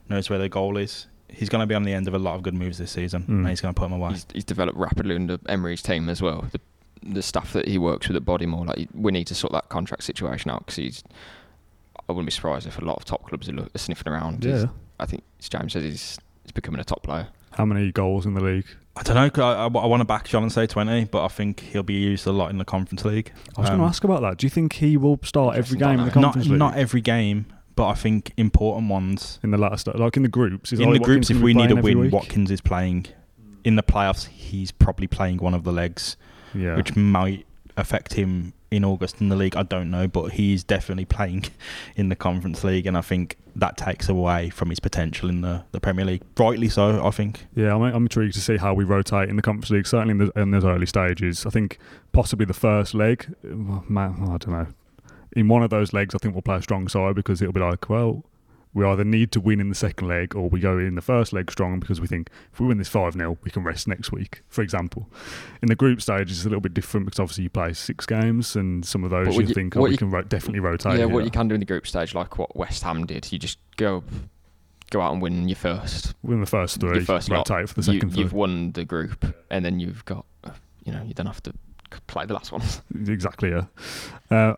knows where the goal is. He's going to be on the end of a lot of good moves this season, Mm. and he's going to put them away. He's, he's developed rapidly under Emery's team as well. The, the staff that he works with at Bodymoor, like we need to sort that contract situation out because he's. I wouldn't be surprised if a lot of top clubs are, look, are sniffing around. He's- Yeah. I think James says he's he's becoming a top player. How many goals in the league? I don't know. 'cause I, I, I want to back John and say 20, but I think he'll be used a lot in the Conference League. I was Um, going to ask about that. Do you think he will start every game in the dynamic. Not Conference League? not every game, but I think important ones. in the last, like in the groups. Is in Ollie the groups, if we need a win, week? Watkins is playing. In the playoffs, he's probably playing one of the legs, yeah. which might affect him in August in the league. I don't know, but he's definitely playing in the Conference League, and I think that takes away from his potential in the, the Premier League. Rightly so, I think. Yeah, I'm, I'm intrigued to see how we rotate in the Conference League. Certainly in, the, in those early stages, I think possibly the first leg. uh, I don't know. In one of those legs, I think we'll play a strong side because it'll be like, well, we either need to win in the second leg or we go in the first leg strong because we think if we win this 5 0, we can rest next week, for example. In the group stage, it's a little bit different because obviously you play six games and some of those you, you- think, oh, what we you- can ro- definitely rotate. yeah, what you can do in the group stage, like what West Ham did, you just go go out and win your first. Win the first three, Your first lot. rotate for the second three. you've won the group, and then you've got, you know, you don't have to play the last one. Exactly, yeah. Uh,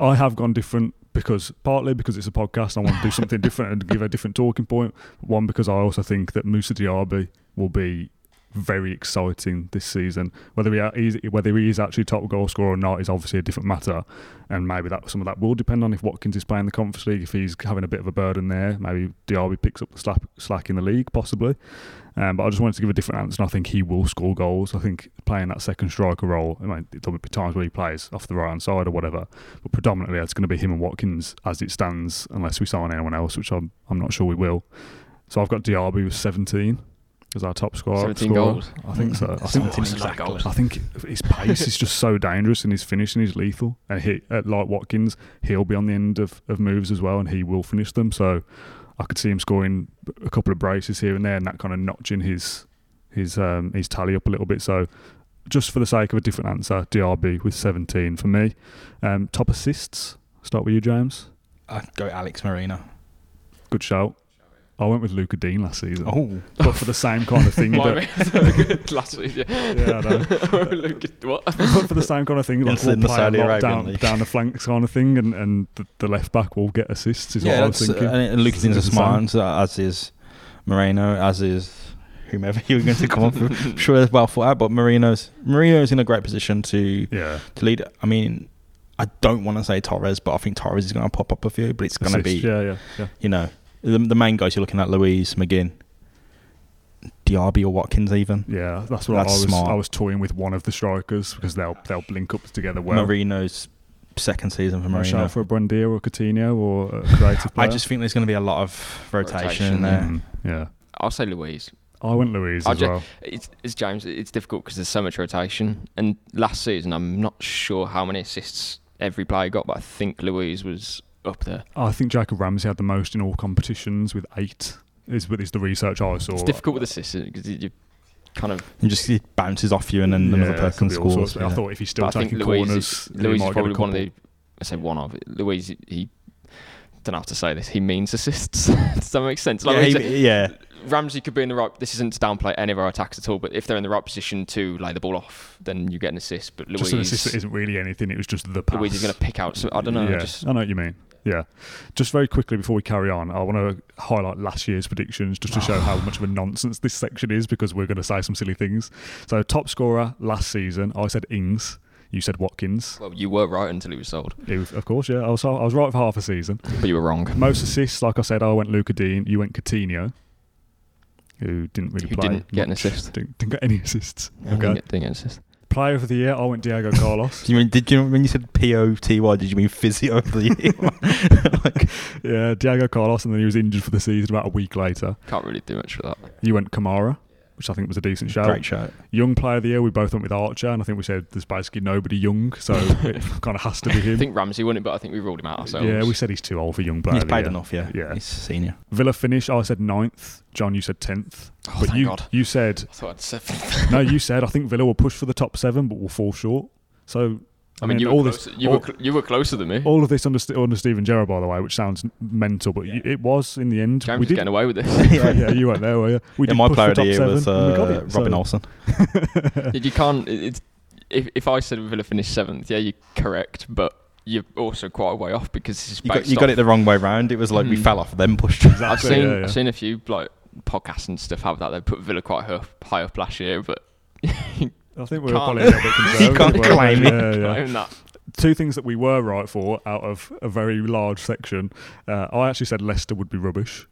I have gone different because partly because it's a podcast, I want to do something different and give a different talking point. One because I also think that Moussa Diaby will be very exciting this season. Whether he is whether he is actually top goal scorer or not is obviously a different matter, and maybe that some of that will depend on if Watkins is playing the Conference League. If he's having a bit of a burden there, maybe Diaby picks up the slack, slack in the league, possibly. Um, but I just wanted to give a different answer, and I think he will score goals. I think playing that second striker role, I mean, there'll be times where he plays off the right hand side or whatever, but predominantly it's going to be him and Watkins as it stands, unless we sign anyone else, which I'm, I'm not sure we will. So I've got Diaby with 17 as our top scorer. 17 scorer. goals. I think so. I think, 17 that's a lot of exactly. goals. I think his pace is just so dangerous and his finishing is lethal. And he, uh, like Watkins, he'll be on the end of, of moves as well and he will finish them. So I could see him scoring a couple of braces here and there and that kind of notching his his um, his tally up a little bit. So just for the sake of a different answer, DRB with 17 for me. Um, top assists. Start with you, James. I'd go Alex Moreno. Good shout. I went with Lucas Digne last season, Oh, but for the same kind of thing. that, Blimey. Last week, yeah. Yeah, I know. Look what? but for the same kind of thing, like we'll play a lot down, league. down the flanks kind of thing, and, and the, the left back will get assists. Is what yeah, I was that's, uh, thinking. and Lucas Digne's a smart, same. so as is Moreno, as is whomever you're going to come up with. I'm sure as well for that, but Moreno's Moreno's in a great position to Yeah, to lead. I mean, I don't want to say Torres, but I think Torres is going to pop up a few. But it's going to be, yeah, yeah, yeah. you know, the, the main guys you're looking at: Luiz, McGinn, Diaby, or Watkins, even. Yeah, that's what That's I was. smart. I was toying with one of the strikers because they'll they'll link up together well. Moreno's second season for I Marino. shout for a Buendia or Coutinho or a creative player. I just think there's going to be a lot of rotation, in Rotation, there. Mm, yeah. I'll say Luiz. I went Luiz I as ju- well. It's, it's James. It's difficult because there's so much rotation. And last season, I'm not sure how many assists every player got, but I think Luiz was up there. I think Jacob Ramsey had the most in all competitions with eight. Is is the research I saw. It's difficult with assists because you kind of. And just it bounces off you, and then another person it could scores. sorts. I thought if he's still but taking Luiz, corners, is, Luiz is probably one of the. I say one of it. Luiz, he. Don't have to say this. He means assists. Does that make sense? Like yeah, he- say- yeah. Ramsey could be in the right. This isn't to downplay any of our attacks at all, but if they're in the right position to lay the ball off, then you get an assist. But Luiz, Just an assist that isn't really anything. It was just the pass. Luiz is going to pick out. So I don't know. Yeah, Just I know what you mean. Yeah. Just very quickly before we carry on, I want to highlight last year's predictions just to show how much of a nonsense this section is because we're going to say some silly things. So, top scorer last season, I said Ings. You said Watkins. well, you were right until he was sold, He was- of course, yeah. I was, I was right for half a season. but you were wrong. Most assists, like I said, I went Lucas Digne. You went Coutinho, who didn't really Who play. didn't get an much. assist. Didn't, didn't get any assists. Didn't Okay. get- didn't get an assist. Player of the year, I went Diego Carlos. Do you mean? Did you when you said P O T Y? Did you mean physio of the year? like, yeah, Diego Carlos, and then he was injured for the season about a week later. Can't really do much for that. You went Kamara, which I think was a decent shout. great shout. Young player of the year, we both went with Archer, and I think we said there's basically nobody young, so it kind of has to be him. I think Ramsey won it, but I think we ruled him out ourselves. yeah, we said he's too old for young player. He's of the played year. enough, yeah. Yeah. He's senior. Villa finish, I said ninth. John, you said tenth. Oh, but thank you God. you said I thought I'd seventh. no. You said I think Villa will push for the top seven, but will fall short. So I mean, you all were this, closer, you, all, were cl- you were closer than me. all of this under, under Steven Gerrard, by the way, which sounds mental, but you, it was in the end. James we did. getting away with this. yeah, yeah, you weren't there, were you? We yeah, did my push player of the year was seven, and we got uh, it, Robin so- Olsen. you can't. It's, if if I said Villa finished seventh, yeah, you're correct, but you're also quite a way off because this is You got, based you got it the wrong way round. It was like we Mm. fell off, then pushed. I've seen yeah, yeah. I've seen a few like podcasts and stuff have that. They put Villa quite high up, high up last year, but I think we were Can't- probably a little bit You can't claim it. Yeah, yeah. claim that. Two things that we were right for out of a very large section. Uh, I actually said Leicester would be rubbish.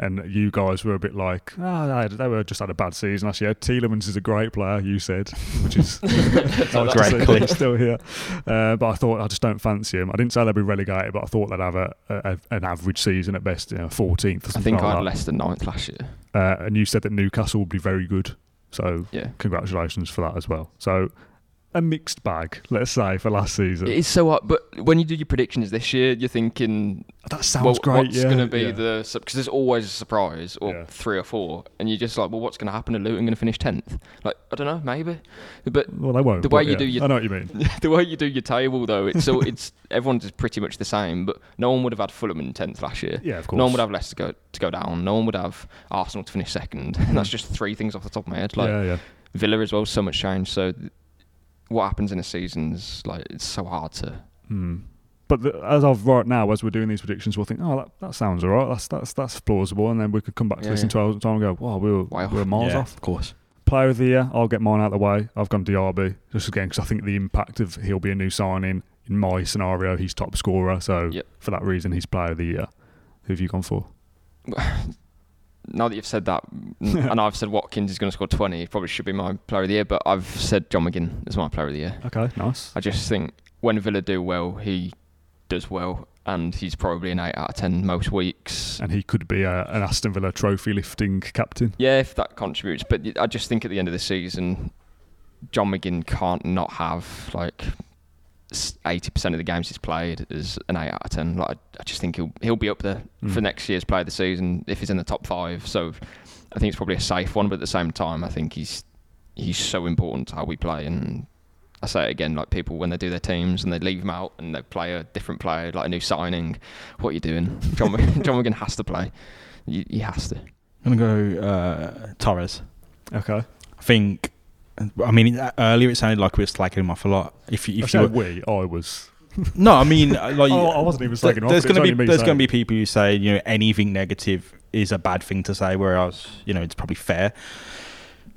And you guys were a bit like, ah, they, they were just had a bad season last year. Tielemans is a great player, you said, which is nice to Great see clip. he's still here. Uh, but I thought I just don't fancy him. I didn't say they'd be relegated, but I thought they'd have a, a, an average season at best, you know, 14th. Or I something think I had that. Leicester ninth last year. Uh, and you said that Newcastle would be very good. So Yeah. congratulations for that as well. So a mixed bag, let's say, for last season. It is so hard, but when you do your predictions this year, you're thinking, that sounds well, great. what's yeah, going to be yeah. the because there's always a surprise or Yeah. three or four, and you're just like, well, what's going to happen? Are Luton going to finish tenth? Like, I don't know, maybe, but Well, they won't. the way you do your- I know what you mean. the way you do your table though, it's so it's everyone's is pretty much the same. But no one would have had Fulham in tenth last year. Yeah, of course. No one would have Leicester go to go down. No one would have Arsenal to finish second. And that's mm. just three things off the top of my head. Like yeah, yeah. Villa as well, so much change. So what happens in a season's like it's so hard to. Hmm. But the, as of right now, as we're doing these predictions, we'll think, oh, that, that sounds all right. That's that's that's plausible, and then we could come back to Yeah, this in twelve hours' time and go, wow, we were, we were miles yeah, off. of course. Player of the year, I'll get mine out of the way. I've gone Diaby just again because I think the impact of he'll be a new signing. In my scenario, he's top scorer, so Yep. for that reason, he's player of the year. Who have you gone for? Now that you've said that, and I've said Watkins is going to score twenty, he probably should be my player of the year. But I've said John McGinn is my player of the year. Okay, nice. I just think when Villa do well, he does well, and he's probably an eight out of ten most weeks. And he could be a, an Aston Villa trophy lifting captain. Yeah, if that contributes. But I just think at the end of the season, John McGinn can't not have like eighty percent of the games he's played is an eight out of ten. Like I just think he'll he'll be up there for Mm. next year's play of the season if he's in the top five. So I think it's probably a safe one, but at the same time, I think he's he's so important to how we play. And I say it again, like people when they do their teams and they leave him out and they play a different player, like a new signing, what are you doing? John Mc- John McGinn has to play. He, he has to. I'm gonna go uh, Torres. Okay. I think. I mean, uh, earlier it sounded like we were slacking him off a lot. If you, if say you, we, I was. no, I mean, uh, like, Oh, I wasn't even th- slagging off. There's going to be there's going to be people who say you know anything negative is a bad thing to say, whereas you know it's probably fair.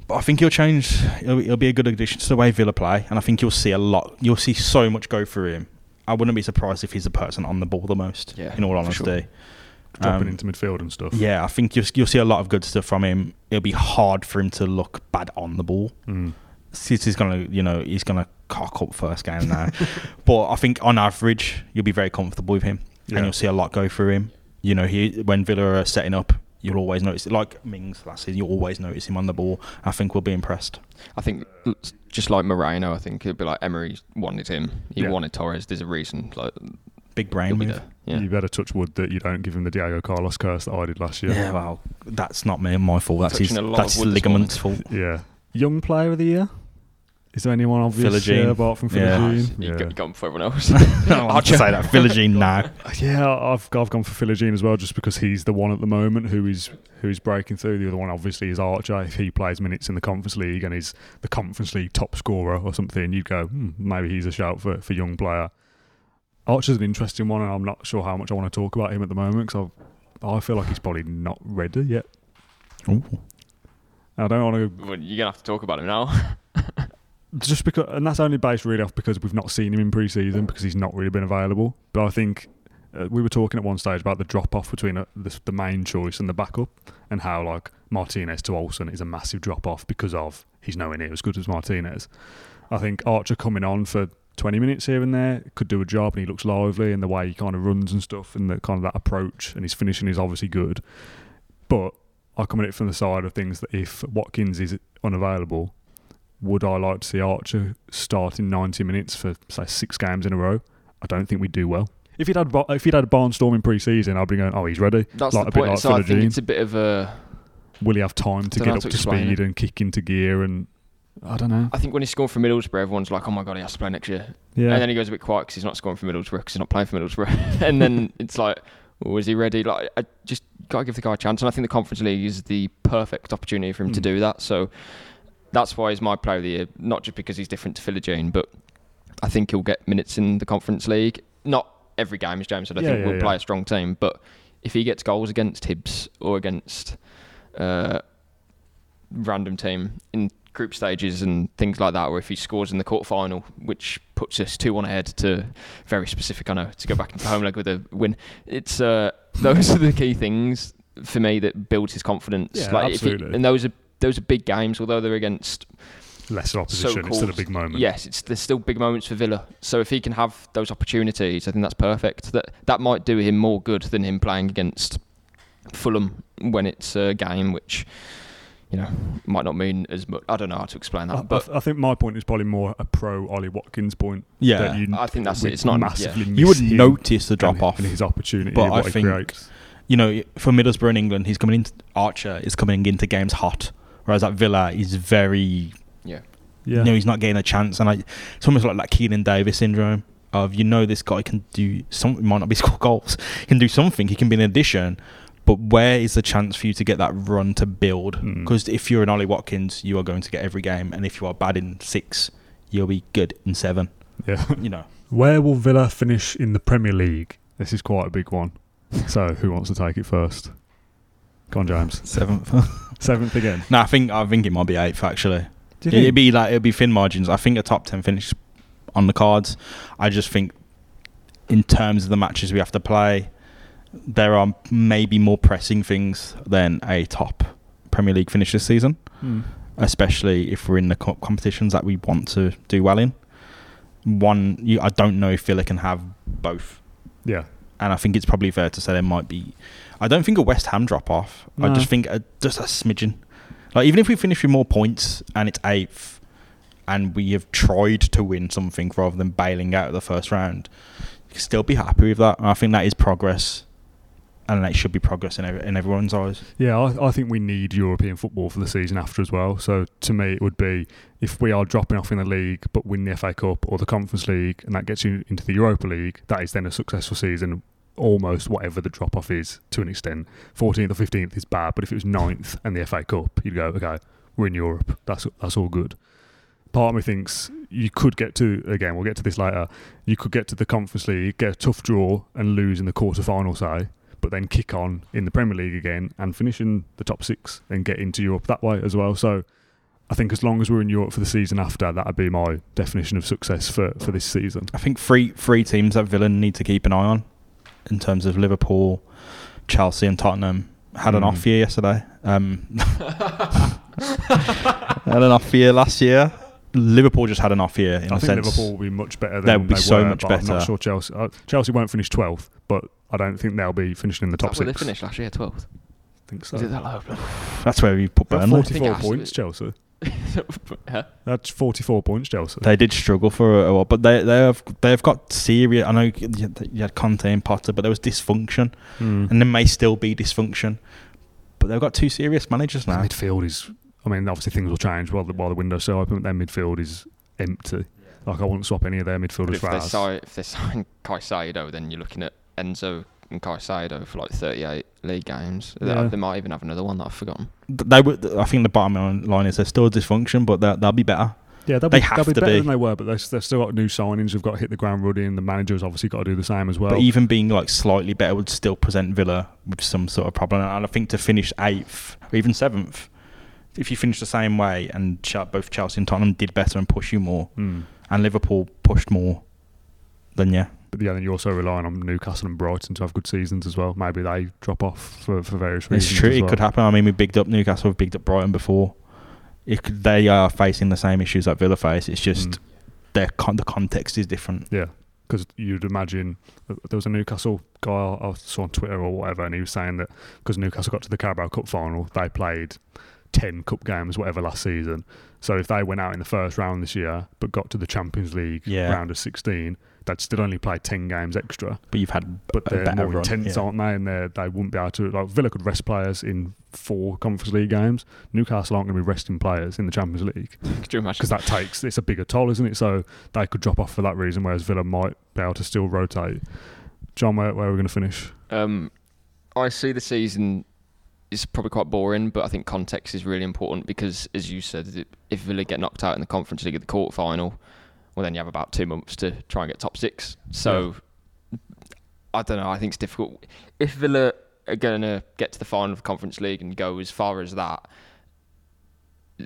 But I think he'll change. He'll, he'll be a good addition to the way Villa play, and I think you'll see a lot. You'll see so much go through him. I wouldn't be surprised if he's the person on the ball the most. Yeah, in all for honesty. sure. Dropping Um, into midfield and stuff. Yeah, I think you'll, you'll see a lot of good stuff from him. It'll be hard for him to look bad on the ball. Mm. City's gonna, you know, he's gonna cock up first game now. but I think on average, you'll be very comfortable with him, Yeah. and you'll see a lot go through him. You know, he when Villa are setting up, you'll always notice. Like Mings last season, You'll always notice him on the ball. I think we'll be impressed. I think just like Moreno, I think it'd be like Emery wanted him. He Yeah. wanted Torres. There's a reason. Like Big brain move. Yeah. You better touch wood that you don't give him the Diego Carlos curse that I did last year. Yeah. well, that's not me, my fault. That's his, Touching a lot that's his ligaments fault. Yeah. Young player of the year? Is there anyone obvious Philogene. yeah, apart from Yeah. Philogene? You Yeah. got, you got him for everyone else. I'll to say that Philogene now. Yeah, I've I've gone for Philogene as well, just because he's the one at the moment who is who's breaking through. The other one, obviously, is Archer. If he plays minutes in the Conference League and is the Conference League top scorer or something, you'd go, hmm, maybe he's a shout for for young player. Archer's an interesting one, and I'm not sure how much I want to talk about him at the moment because I feel like he's probably not ready yet. Ooh. I don't want to Well, You're gonna have to talk about him now. just because, and that's only based really off because we've not seen him in pre-season because he's not really been available. But I think uh, we were talking at one stage about the drop off between uh, the, the main choice and the backup, and how like Martinez to Olsen is a massive drop off because of he's nowhere near as good as Martinez. I think Archer coming on for 20 minutes here and there could do a job, and he looks lively, and the way he kind of runs and stuff, and the kind of that approach, and his finishing is obviously good. But I come at it from the side of things that if Watkins is unavailable, would I like to see Archer start in 90 minutes for say six games in a row? I don't think we'd do well. If he'd had if he'd had Barnstorm in pre-season, I'd be going, oh, he's ready. That's Like the a bit point. like so I think it's a bit of a. Will he have time to get up to to speed it. and kick into gear? And I don't know. I think when he's scoring for Middlesbrough, everyone's like, "Oh my god, he has to play next year." Yeah, And then he goes a bit quiet because he's not scoring for Middlesbrough because he's not playing for Middlesbrough. and then it's like, well, is he ready? Like, I just gotta give the guy a chance. And I think the Conference League is the perfect opportunity for him to Mm. do that. So that's why he's my player of the year. Not just because he's different to Philogene, but I think he'll get minutes in the Conference League. Not every game, as James said. I Yeah, think yeah, we'll yeah. play a strong team, but if he gets goals against Hibs or against uh, random team in group stages and things like that, or if he scores in the quarter final, which puts us two one ahead to very specific, I know, to go back into home leg with a win. It's uh, those are the key things for me that builds his confidence. Yeah, like he- absolutely. and those are those are big games, although they're against lesser opposition. It's still a big moment. Yes, it's there's still big moments for Villa. So if he can have those opportunities, I think that's perfect. That that might do him more good than him playing against Fulham when it's a game which you know might not mean as much. I don't know how to explain that, I, I but th- I think my point is probably more a pro Ollie Watkins point. Yeah. that you, I think that's it. It's not- massively. You would notice the and- drop off. and his opportunity. But I think- creates. you know, for Middlesbrough in England, he's coming in. Archer is coming into games hot, whereas at Villa, he's very. yeah, Yeah, You know, he's not getting a chance, and I, it's almost like that Keinan Davis syndrome of you know this guy can do something. Might not be score goals. He can do something. He can be an addition. But where is the chance for you to get that run to build? Mm. Because if you're an Ollie Watkins, you are going to get every game, and if you are bad in six, you'll be good in seven. yeah. You know, Where will Villa finish in the Premier League? This is quite a big one. So, who wants to take it first? Go on, James. seventh. Seventh again. no, I think I think it might be eighth actually. It'd be like it'd be thin margins. I think a top ten finish on the cards. I just think in terms of the matches we have to play, there are maybe more pressing things than a top Premier League finish this season, Hmm. especially if we're in the co- competitions that we want to do well in. One, you, I don't know if Villa can have both, Yeah. and I think it's probably fair to say there might be. I don't think a West Ham drop off. I just think a, just a smidgen. Like even if we finish with more points and it's eighth, and we have tried to win something rather than bailing out of the first round, you can still be happy with that. And I think that is progress, and that should be progress in, in everyone's eyes. Yeah, I, I think we need European football for the season after as well. So to me, it would be if we are dropping off in the league but win the FA Cup or the Conference League, and that gets you into the Europa League. That is then a successful season almost whatever the drop off is to an extent. 14th or 15th is bad, but if it was 9th and the FA Cup, you'd go, okay, we're in Europe. That's that's all good. Part of me thinks you could get to again. We'll get to this later. You could get to the Conference League, get a tough draw, and lose in the quarter final, say, but then kick on in the Premier League again and finish in the top six and get into Europe that way as well. So I think as long as we're in Europe for the season after, that'd be my definition of success for, for this season. I think three three teams that Villa need to keep an eye on in terms of Liverpool, Chelsea, and Tottenham had an Mm. off year yesterday. Um, had an off year last year. Liverpool just had an off year in I a think sense. Liverpool will be much better than They would be they so were, much but I'm not better. sure Chelsea. Uh, Chelsea won't finish 12th, but I don't think they'll be finishing in the top That's where they finished last year, 12th. I think so. Is it that low? That's where we put They're Burnley. 44 it has to points, be. Chelsea. Huh? That's 44 points, Chelsea. They did struggle for a while, but they they have they've got serious. I know you had, Conte and Potter, but there was dysfunction, Mm. and there may still be dysfunction. But they've got two serious managers Their now. midfield is. I mean, obviously things will change while the, while the window's still open. But their midfield is empty. Like I wouldn't swap any of their But midfielders if for they, ours. sign, if they sign Caicedo, then you're looking at Enzo and Caicedo for like 38 league games. They- Yeah. They might even have another one that I've forgotten. They would. I think the bottom line is they're still dysfunction, but they'll, they'll be better. Yeah, they'll They be, have they'll be to better be. than they were, but they've, they've still got new signings who've got to hit the ground running. The manager's obviously got to do the same as well. but even being like slightly better would still present Villa with some sort of problem. And I think to finish eighth or even seventh, if you finish the same way and both Chelsea and Tottenham did better and push you more, Mm. and Liverpool pushed more, then yeah, But yeah, then you're also relying on Newcastle and Brighton to have good seasons as well. Maybe they drop off for, for various reasons. it's true. as It could happen. I mean, we bigged up Newcastle, we've bigged up Brighton before. It could, they are facing the same issues that Villa face. It's just Mm. their con- the context is different. Yeah, because you'd imagine uh, there was a Newcastle guy I I saw on Twitter or whatever, and he was saying that because Newcastle got to the Carabao Cup final, they played ten cup games, whatever, last season. So if they went out in the first round this year, but got to the Champions League Yeah. round of sixteen, they'd still only play ten games extra. But you've had But they're better more run, intense, yeah. aren't they? And they they wouldn't be able to. Like Villa could rest players in four Conference League games. Newcastle aren't going to be resting players in the Champions League Could you imagine? because that takes it's a bigger toll, isn't it? So they could drop off for that reason, whereas Villa might be able to still rotate. John, where, where are we going to finish? Um, I see the season is probably quite boring, but I think context is really important because, as you said, if Villa get knocked out in the Conference League at the quarter final, well, then you have about two months to try and get top six. So I don't know. I think it's difficult. If Villa are going to get to the final of the Conference League and go as far as that,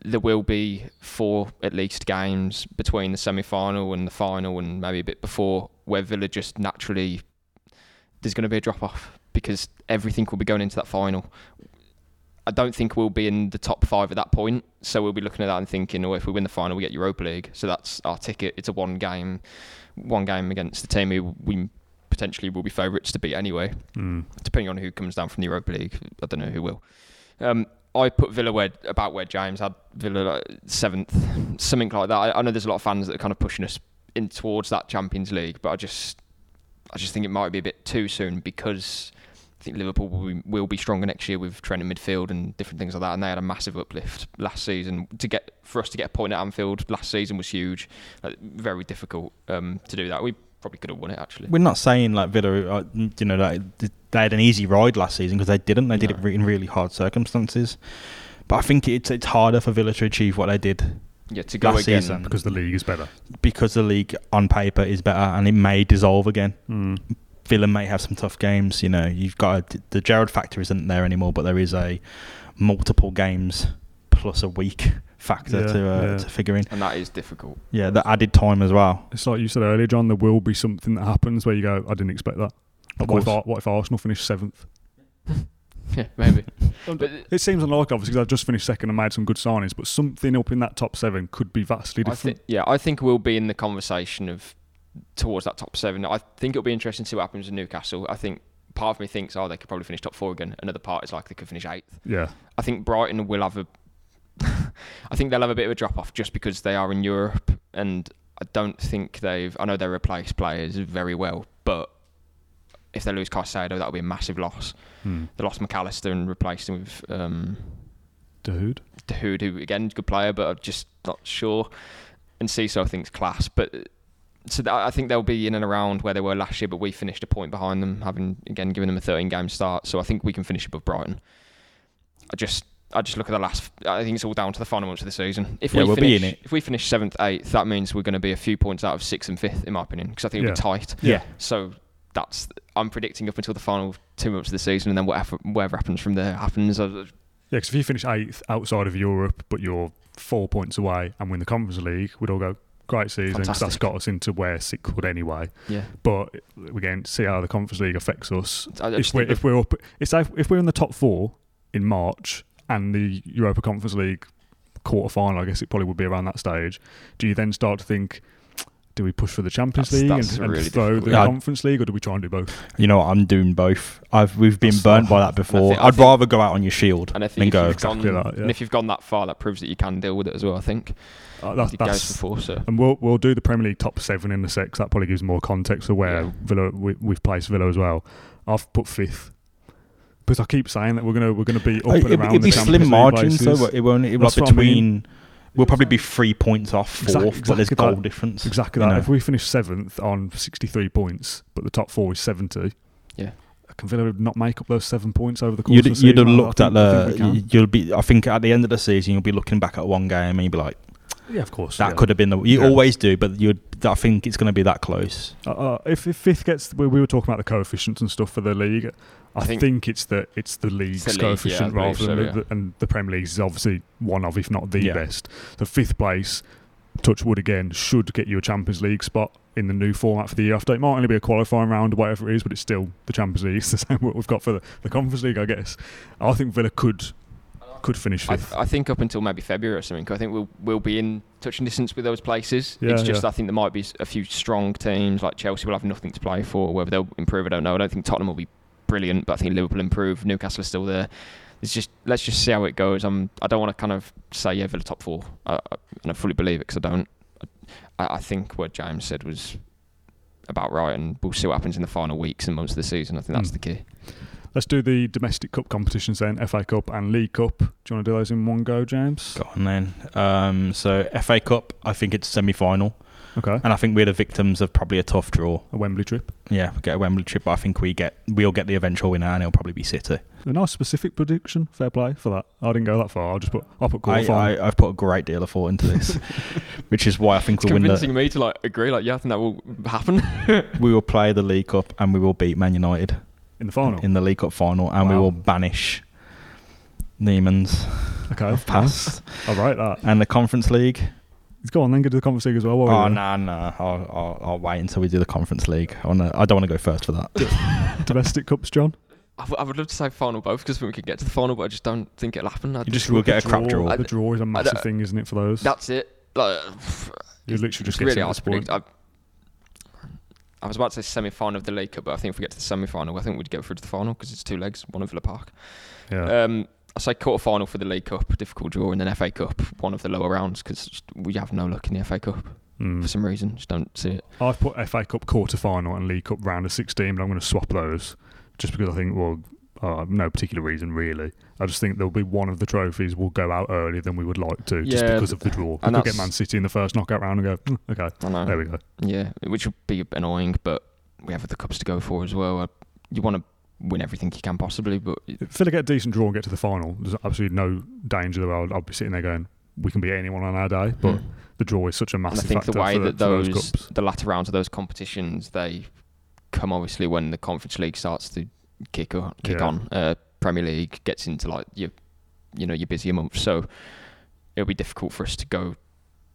there will be four at least games between the semi-final and the final, and maybe a bit before, where Villa just naturally there's going to be a drop off because everything will be going into that final. I don't think we'll be in the top five at that point, so we'll be looking at that and thinking, oh, if we win the final, we get Europa League. So that's our ticket. It's a one game, one game against the team who we potentially will be favourites to beat anyway Mm. depending on who comes down from the Europa League. I don't know who will. Um, I put Villa where about where James had Villa like seventh, something like that. I, I know there's a lot of fans that are kind of pushing us in towards that Champions League, but I just, I just think it might be a bit too soon because think Liverpool will be, will be stronger next year with Trent in midfield and different things like that. And they had a massive uplift last season. To get for us to get a point at Anfield last season was huge. Like, very difficult um, to do that. We probably could have won it actually. We're not saying like Villa, uh, you know, like, they had an easy ride last season because they didn't. They did No. it re- in really hard circumstances. But I think it's it's harder for Villa to achieve what they did Yeah, to go last again. season. Because the league is better. because the league on paper is better and it may dissolve again. Mm. Villa may have some tough games. You know, you've got a, the Gerrard factor isn't there anymore, but there is a multiple games plus a week factor Yeah, to uh, yeah. to figure in. and that is difficult. Yeah, the added time as well. It's like you said earlier, John. There will be something that happens where you go, I didn't expect that. Of Like, what, if, course. Ar- what if Arsenal finish seventh? Yeah, maybe. but It seems unlikely, obviously, because I've just finished second and made some good signings, but something up in that top seven could be vastly I different. yeah, I think we'll be in the conversation of towards that top seven. I think it'll be interesting to see what happens with Newcastle. I think part of me thinks, oh, they could probably finish top four again. Another part is like they could finish eighth. yeah. I think Brighton will have a. I think they'll have a bit of a drop off just because they are in Europe, and I don't think they've. I know they replace players very well, but if they lose Caicedo, that'll be a massive loss. Hmm. They lost McAllister and replaced him with um, Dude. Dahoud, who again good player, but I'm just not sure. And Cecil I think, think's class, but so th- I think they'll be in and around where they were last year, but we finished a point behind them, having again given them a 13 game start. So I think we can finish above Brighton. I just I just look at the last. I think it's all down to the final months of the season. If Yeah, we we'll be finish, in it. if we finish seventh, eighth, that means we're going to be a few points out of sixth and fifth, in my opinion, because I think it'll Yeah. be tight. Yeah. So that's I'm predicting up until the final two months of the season, and then whatever whatever happens from there happens. I- Yeah, because if you finish eighth outside of Europe, but you're four points away and win the Conference League, we'd all go, great season, 'cause that's got us into where sixth would anyway. Yeah. But again, see how the Conference League affects us. If we're, if we're up, it's like if we're in the top four in March and the Europa Conference League quarter final, I guess it probably would be around that stage. Do you then start to think, do we push for the Champions That's- League that's and, and really throw the difficult. Yeah. Conference League, or do we try and do both? You know, what, I'm doing both. I've we've been That's burnt by that before. think- I I'd think- rather go out on your shield and I than think if go. you've gone, Exactly that, yeah. and if you've gone that far, that proves that you can deal with it as well. I think Uh, that's, it that's before. So And we'll we'll do the Premier League top seven in the six. That probably gives more context of where Yeah. Villa we, we've placed Villa as well. I've put fifth because I keep saying that we're gonna we're gonna be up Uh, and It'd, around it'd the be Champions slim League margins, places. though. It won't. It will That's what I between. We'll probably be three points off fourth, Exactly- but there's exactly goal that. difference. Exactly that. know. If we finish seventh on sixty three points, but the top four is seventy, Yeah. can Villa not make up those seven points over the course You'd, of the you'd have season? I- I looked at think- I think we the. can. You'll be. I think at the end of the season, you'll be looking back at one game and you'll be like, yeah, of course. "That yeah. could have been the." You Yeah. always do, but you. I think it's going to be that close. Uh, uh, if, if fifth gets, we, we were talking about the coefficients and stuff for the league. I, I think, think- it's the it's the league's the league, coefficient believe rather so, than the, yeah. the, and the Premier League is obviously one of, if not the Yeah. best. The fifth place, Touchwood again, should get you a Champions League spot in the new format for the year after. It might only be a qualifying round or whatever it is, but it's still the Champions League. It's the same what we've got for the, the Conference League, I guess. I think Villa could could finish I, fifth. I think up until maybe February or something, I think we'll we'll be in touching distance with those places. Yeah, it's just yeah. I think there might be a few strong teams like Chelsea will have nothing to play for. Whether they'll improve, I don't know. I don't think Tottenham will be brilliant, but I think Liverpool improve. Newcastle is still there. It's just let's just see how it goes. I'm I don't want to kind of say yeah Villa top four, uh, and I fully believe it because I don't. I, I think what James said was about right, and we'll see what happens in the final weeks and months of the season. I think that's Mm. the key. Let's do the domestic cup competitions then, FA Cup and League Cup. Do you want to do those in one go, James? Go on then. Um, so FA Cup, I think it's semi-final, Okay. and I think we're the victims of probably a tough draw. A Wembley trip. Yeah, we get a Wembley trip, but I think we get we'll get the eventual winner, and it'll probably be City. A nice specific prediction. Fair play for that. I didn't go that far. I'll just put. I'll put I, I, I've put a great deal of thought into this, which is why I think It's we'll win convincing the, me to like agree. Like yeah, I think that will happen. we will play the League Cup and we will beat Man United in the final. in the League Cup final, and we will banish Neiman's okay. past I'll write that. and the Conference League. Go on then. go to the Conference League as well. while Oh we're no, no, I'll, I'll, I'll wait until we do the Conference League. I, wanna, I don't want to go first for that. Domestic cups, John. I, w- I would love to say final both because we could get to the final, but I just don't think it'll happen. I You just will get a crap draw. The draw is a massive thing, isn't it, for those? That's it. Like, You're literally it's just really hard to point. predict. I, I was about to say semi-final of the League Cup, but I think if we get to the semi-final, I think we'd get through to the final because it's two legs, one of Villa Park. Yeah. Um, I say quarter-final for the League Cup, difficult draw, and then FA Cup, one of the lower rounds because we have no luck in the FA Cup Mm. for some reason. Just don't see it. I've put FA Cup quarter final and League Cup round of 16, but I'm going to swap those just because I think, well, uh, no particular reason really. I just think there'll be one of the trophies will go out earlier than we would like to, just Yeah, because of the draw. We could get Man City in the first knockout round and go, "Hmm, okay, I know. there we go. Yeah, which would be annoying, but we have the cups to go for as well. You want to win everything you can possibly, but If Villa get a decent draw and get to the final, there's absolutely no danger that I'll, I'll be sitting there going, we can beat anyone on our day, but Mm. the draw is such a and I think the way the- that those, the latter rounds of those competitions they come obviously when the Conference League starts to kick on, kick Yeah. on. Uh, Premier League gets into like your you know your busier months, so it'll be difficult for us to go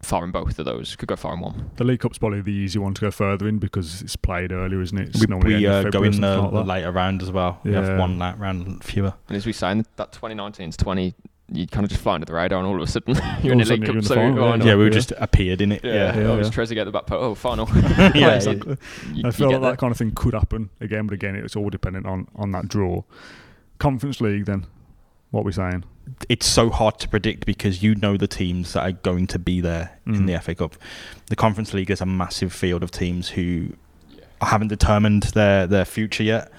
far in both of those. Could go far in one. The League Cup's probably the easy one to go further in because it's played earlier, isn't it? It's We, normally we end of uh, go in the, like later round as well. We Yeah. have one late round fewer. And as we say, in that 2019 to 20, you kind of just fly under the radar, and all of a sudden you're All in the a League Cup. So final, yeah. yeah, we yeah. just appeared in it. Yeah, Yeah. Yeah, I was yeah. trying to get the back post. Oh, final. Yeah, yeah, exactly. You, I you feel like there. that kind of thing could happen again, but again, it's all dependent on, on that draw. Conference League, then, what are we saying? it's so hard to predict because you know the teams that are going to be there Mm. in the FA Cup. The Conference League is a massive field of teams who haven't determined their, their future yet.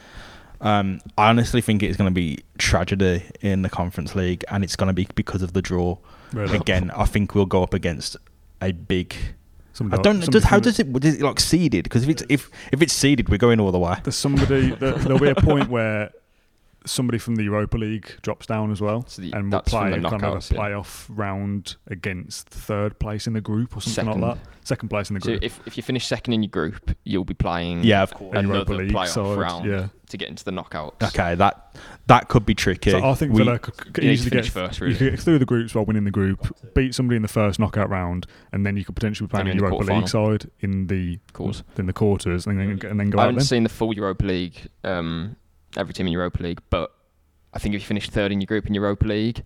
Um, I honestly think it's going to be tragedy in the Conference League, and it's going to be because of the draw. Really? Again, I think we'll go up against a big. Somebody I don't. Does, how does it? Is it like seeded? Because if it's if if it's seeded, we're going all the way. There's somebody. there, there'll be a point where somebody from the Europa League drops down as well, So the- and we'll play the a kind of a knockouts, yeah. playoff round against third place in the group or something Second. like that. Second place in the So group. if, if you finish second in your group, you'll be playing Yeah, of course. A another Europa League playoff side, round yeah. to get into the knockouts. Okay, that that could be tricky. So I think We- Villa could, could need to easily get first, you could get through the groups while winning the group, beat somebody in the first knockout round, and then you could potentially be playing a in the Europa League side in the Course. in the quarters, and then and then go I haven't then. seen the full Europa League, um, every team in Europa League, but I think if you finish third in your group in Europa League,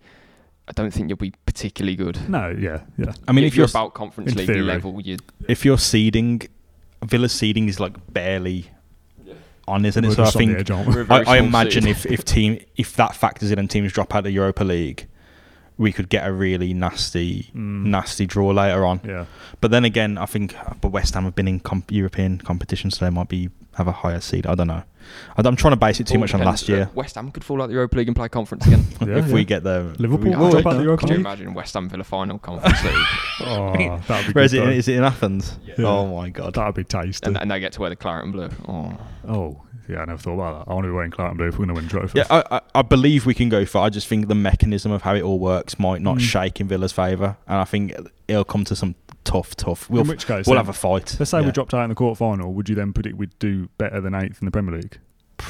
I don't think you'll be particularly good. No, yeah, yeah. I mean, if, you're about Conference League theory. level, you if you're seeding, Villa's seeding is like barely on, isn't it? We're So I just on the think edge, aren't we? We're a I, very I imagine if, if team if that factors in and teams drop out of the Europa League, we could get a really nasty Mm. nasty draw later on. Yeah, But then again, I think but West Ham have been in comp- European competitions, so they might be have a higher seed. I don't know. I- I'm trying to base it too All much on last year. Uh, West Ham could fall out the Europa League and play Conference again. Yeah, if yeah. we get there, Liverpool we will drop out the Europa Could you imagine West Ham Villa final Conference League, Oh, that'd be Where is good. it? though. Is it in Athens? Yeah. Oh my god! That'd be tasty. and, and they get to wear the claret and blue? Oh, oh, yeah, I never thought about that. I want to be wearing claret and blue if we're going to win trophies. Yeah, I, I, I believe we can go for. I just think the mechanism of how it all works might not Mm. shake in Villa's favour, and I think it'll come to some tough, tough. We'll in which case, we'll then, have a fight. let's say Yeah. we dropped out in the quarter final. Would you then predict we'd do better than eighth in the Premier League?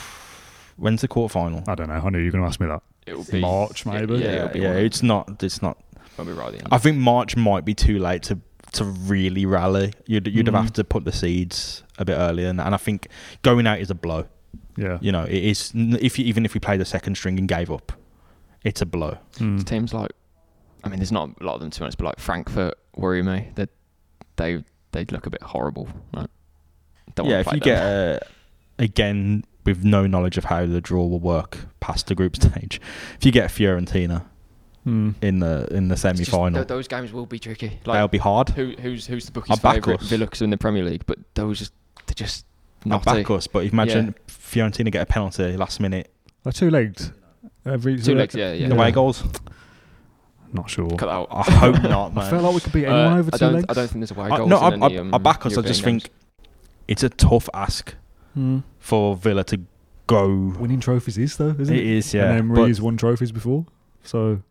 When's the quarter final? I don't know. I knew you were going to ask me that. it will be March, maybe? Yeah, yeah, it'll be yeah, it's not. It's not. I'll right at the end. I think March might be too late to to really rally. You'd you'd Mm. have to put the seeds a bit earlier, and, and I think going out is a blow. Yeah. You know, it is. If you, even if we played the second string and gave up, it's a blow. Mm. teams like, I mean, there's not a lot of them to be honest, but like Frankfurt worry me. That they they look a bit horrible. Right? Don't yeah, if you them. get uh, again with no knowledge of how the draw will work past the group stage, if you get Fiorentina Mm. in the in the semi final. th- those games will be tricky. they'll be hard. who who's who's the bookies' favourite? us. Villa 'cause they're in the Premier League, but those they're just not back us, but imagine Yeah. Fiorentina get a penalty last minute. They're two legged? Every Two legs, yeah, yeah. The away goals. Not sure. cut out. I hope not, I feel like we could beat anyone Uh, over I two don't. legs. I don't think there's away I, goals. no, I, in any, I, um, I back us. I just games. think it's a tough ask Mm. for Villa to go. Winning trophies is though, isn't It it? is, yeah. And but- Emery's won trophies before, so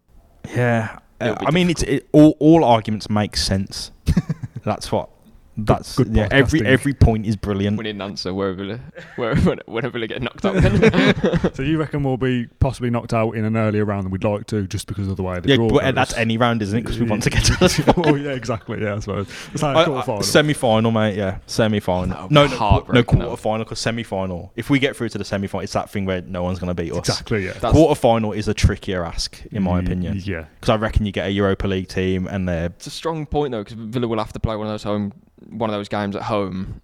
Yeah, uh, I mean, it's it, all all arguments make sense. that's what. That's good yeah. Every every point is brilliant. we need an answer wherever Villa, where, when- whenever Villa get knocked out. So you reckon we'll be possibly knocked out in an earlier round than we'd like to, just because of the way the Yeah, draw but goes? that's any round, isn't it? Because we want to get to the oh yeah, exactly. Yeah, I suppose. It's like I- quarter I- final. semi-final, mate. Yeah, semi-final. That would be No, no, qu- no quarter-final because semi-final. If we get through to the semi-final, it's that thing where no one's going to beat us. exactly. Yeah. That's- Quarter-final is a trickier ask, in my Y- opinion, Yeah. because I reckon you get a Europa League team and they're It's a strong point though, because Villa will have to play one of those home, one of those games at home.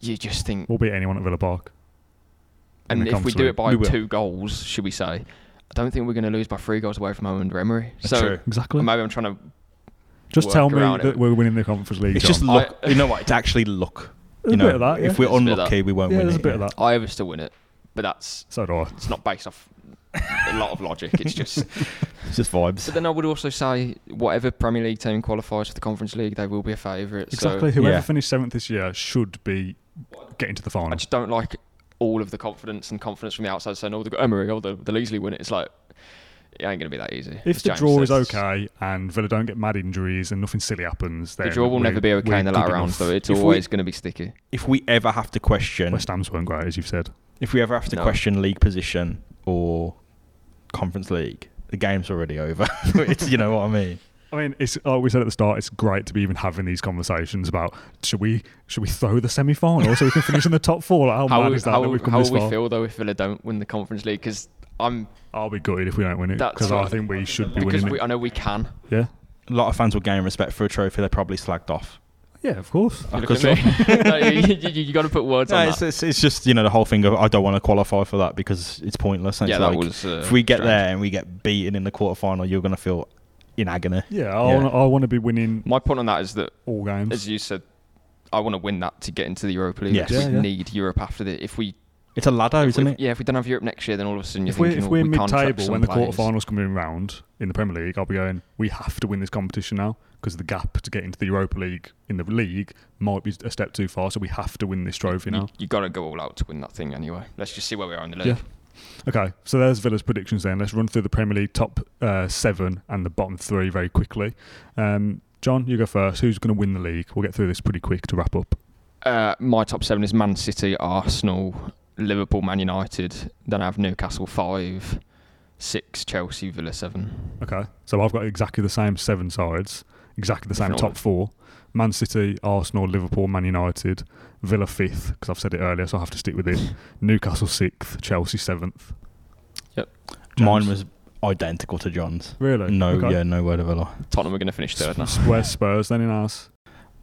You just think, We'll beat anyone at Villa Park. and if we do it by We two goals, should we say? I don't think we're going to lose by three goals away from home under Emery. That's so true. Exactly. maybe I'm trying to. Just tell me that it. we're winning the Conference League. It's John. just luck. I- you know what? It's actually luck. There's you a know, bit of that. Yeah. if we're There's a bit of unlucky, we won't yeah, win there's it. a bit of that. I ever still win it, but that's So do I. it's not based off a lot of logic. It's just. It's just vibes. But then I would also say whatever Premier League team qualifies for the Conference League, they will be a favourite. Exactly. So Whoever Yeah. finished seventh this year should be getting to the final. I just don't like all of the confidence and confidence from the outside saying, "Oh, the got Emery, oh, they'll, they'll easily win it." It's like it ain't going to be that easy. If the James draw is okay and Villa don't get mad injuries and nothing silly happens, then the draw will never be okay in the latter rounds, enough. though. It's If always going to be sticky. If we ever have to question, West Ham's weren't great, as you've said. if we ever have to No. question league position or Conference League, the game's already over. it's you know what I mean. I mean, it's like we said at the start. It's great to be even having these conversations about should we should we throw the semi final so we can finish in the top four? Like, how, How, mad will- is that how, that we've come how this will we feel though if Villa don't win the Conference League? Because I'm I'll be gutted if we don't win it because I think we should be because winning we, it. I know we can. Yeah, A lot of fans will gain respect for a trophy they probably slagged off. Yeah, of course. You, Because- look at me. No, you, got to put words No, on it's, that. it's, it's just you know the whole thing of I don't want to qualify for that because it's pointless. And Yeah, it's that like, was. Uh, if we get strange. there and we get beaten in the quarterfinal, you're gonna feel in agony. Yeah, I Yeah. want to be winning My point on that is that all games. as you said, I want to win that to get into the Europa League. Yes. We Yeah, yeah. need Europe after the. If we It's a ladder, If isn't we- it? Yeah, if we don't have Europe next year, then all of a sudden you're If we're, thinking if we're we can't mid-table when the players. quarterfinals come in round in the Premier League, I'll be going. We have to win this competition now because the gap to get into the Europa League in the league might be a step too far. So we have to win this trophy You, now. you got to go all out to win that thing anyway. Let's just see where we are in the league. Yeah. Okay, so there's Villa's predictions. Then let's run through the Premier League top uh, seven and the bottom three very quickly. Um, John, you go first. Who's going to win the league? We'll get through this pretty quick to wrap up. Uh, my top seven is Man City, Arsenal, Liverpool, Man United. Then I have Newcastle five, six, Chelsea, Villa seven. Okay, so I've got exactly the same seven sides, exactly the same Different top four: Man City, Arsenal, Liverpool, Man United, Villa fifth because I've said it earlier, so I have to stick with it. Newcastle sixth, Chelsea seventh. Mine James? was identical to John's. Really? No, Okay. yeah, no word of a lie. Tottenham are going to finish third now. S- Where's Spurs then in ours?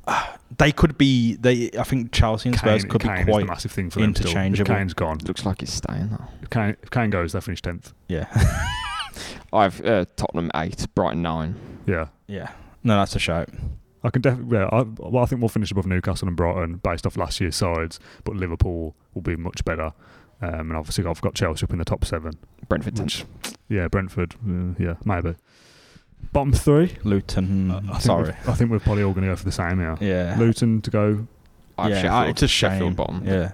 They could be. They. I think Chelsea and Spurs Kane, could Kane be is the quite. massive thing for them still. If interchangeable. Kane's gone. Looks like he's staying now. If Kane, if Kane goes, they finish tenth. Yeah, I've uh, Tottenham eight, Brighton nine. Yeah. yeah. No, that's a shout. I can definitely. Yeah, I, well, I think we'll finish above Newcastle and Brighton based off last year's sides, but Liverpool will be much better. Um, and obviously, I've got Chelsea up in the top seven. Brentford tenth. Which, yeah, Brentford. Uh, yeah, maybe. Bottom three. Luton. I sorry. I think we're probably all going to go for the same here. Yeah. Luton to go. I have yeah, Sheffield, it's a shame. Sheffield bottom. Yeah.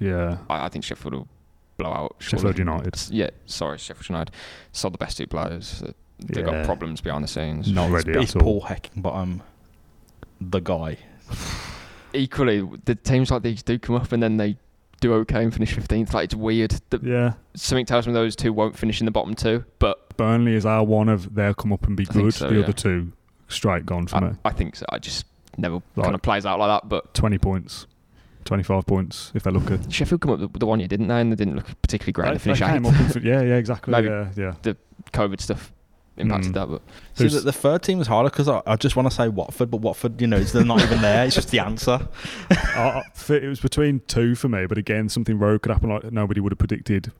Yeah, I, I think Sheffield will blow out. surely. Sheffield United. Yeah, sorry, Sheffield United. Saw the best two players. Uh, They've Yeah. got problems behind the scenes. Not ready It's at all. Paul Heckingbottom, the guy. Equally, the teams like these do come up and then they do okay and finish 15th. Like, it's weird. The, Yeah, something tells me those two won't finish in the bottom two, but Burnley is our one of they'll come up and be I good. so, the yeah. other two straight gone for I, me. I think so. I just never Like- kind of plays out like that. But Twenty points, twenty-five points if they look at. Sheffield come up the, the one year, didn't they? And they didn't look particularly great. They, They, finished they came eighth. up and fin- yeah, yeah, exactly. Maybe- Yeah, yeah. The COVID stuff impacted Mm. that, but See, the, the third team was harder because I, I just want to say Watford, but Watford, you know, they're not even there. It's just the answer. I, I- it was between two for me, but again, something rogue could happen. Like nobody would have predicted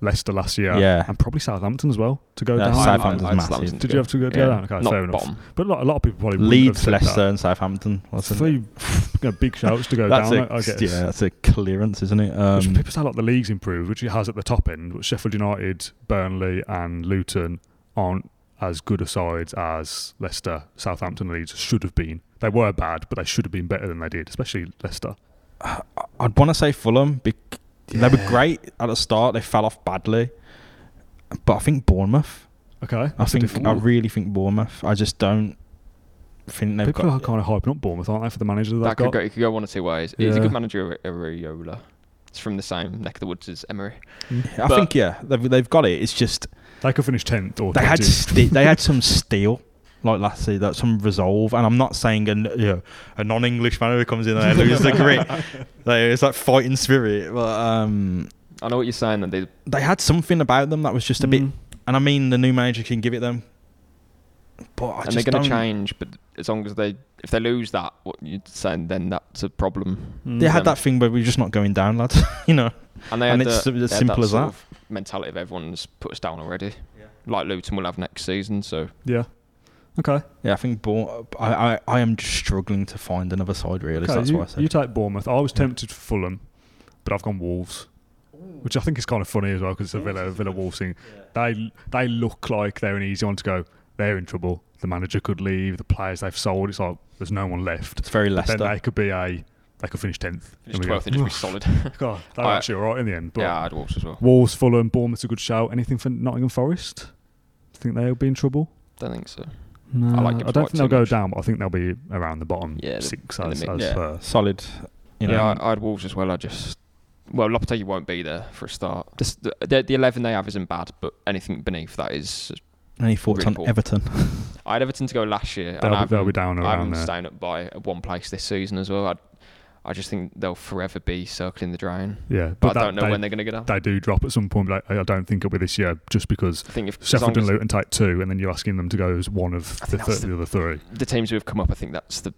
Leicester last year, Yeah. and probably Southampton as well to go Yeah, down. Southampton's I- I'd massive. Did you have to go, go Yeah. down? Okay, Not fair enough. bottom. But a lot, a lot of people probably wouldn't have Leeds, Leicester, that. and Southampton. Three you know, big shouts to go That's down. a, I guess. yeah, that's a clearance, isn't it? Which Um, people say like the league's improved, which it has at the top end, but Sheffield United, Burnley, and Luton aren't as good a sides as Leicester, Southampton, and Leeds should have been. They were bad, but they should have been better than they did, especially Leicester. I'd want to say Fulham. Bec- They were great at the start. They fell off badly, but I think Bournemouth. Okay, I think I really think Bournemouth. I just don't think they've People got. are kind of hyping up Bournemouth, aren't they, for the manager that, that they've could got? go, it could go one or two ways. He's a good manager, Iraola. It's from the same neck of the woods as Emery. I think yeah, they've, they've got it. It's just They could finish tenth or they had 20th. sti- they had some steel like last season, that some resolve. And I'm not saying a you know, a non-English manager comes in there and loses the grit. Like, it's like fighting spirit, but um, I know what you're saying. That they they had something about them that was just a bit. Mm. And I mean, the new manager can give it them, but I and they're going to change, but as long as they if they lose that, what you're saying, then that's a problem. They had that thing where we're just not going down, lads. you know, And they And had it's the, as they had simple that as sort that. Of mentality of everyone's put us down already. Like Luton will have next season, so Yeah. Okay. yeah, I think Bour- I, I I am just struggling to find another side really. so that's you, what I said. you take Bournemouth. I was tempted for Fulham, but I've gone Wolves, which I think is kind of funny as well because it's a Villa Villa Wolves thing. They they look like they're an easy one to go. They're in trouble. The manager could leave. The players they've sold. It's like there's no one left. it's very But Leicester. then they could be a they could finish tenth. finish 12th and just be solid. God, they're actually all right in the end. But yeah, I'd Wolves as well. Wolves, Fulham, Bournemouth's a good shout. Anything for Nottingham Forest? I think they'll be in trouble? Don't think so. No, I like I don't think they'll too go much. down, but I think they'll be around the bottom Yeah, six in the as, mid- as yeah, per. solid. You know, yeah, I, would had Wolves as well. I just well, Lopetegui won't be there for a start. This, the, the the eleven they have isn't bad, but anything beneath that is. any thoughts really on. Everton? I had Everton to go last year, They'll and be- they'll be down I around haven't there. staying up by one place this season as well. I, I just think they'll forever be circling the drain. Yeah, But, I that- don't know they, when they're going to get down. they do drop at some point. But I I don't think it'll be this year, just because I think if Sheffield and Luton take two, and then you're asking them to go as one of the, th- that's the other three. the teams who have come up, I think that's the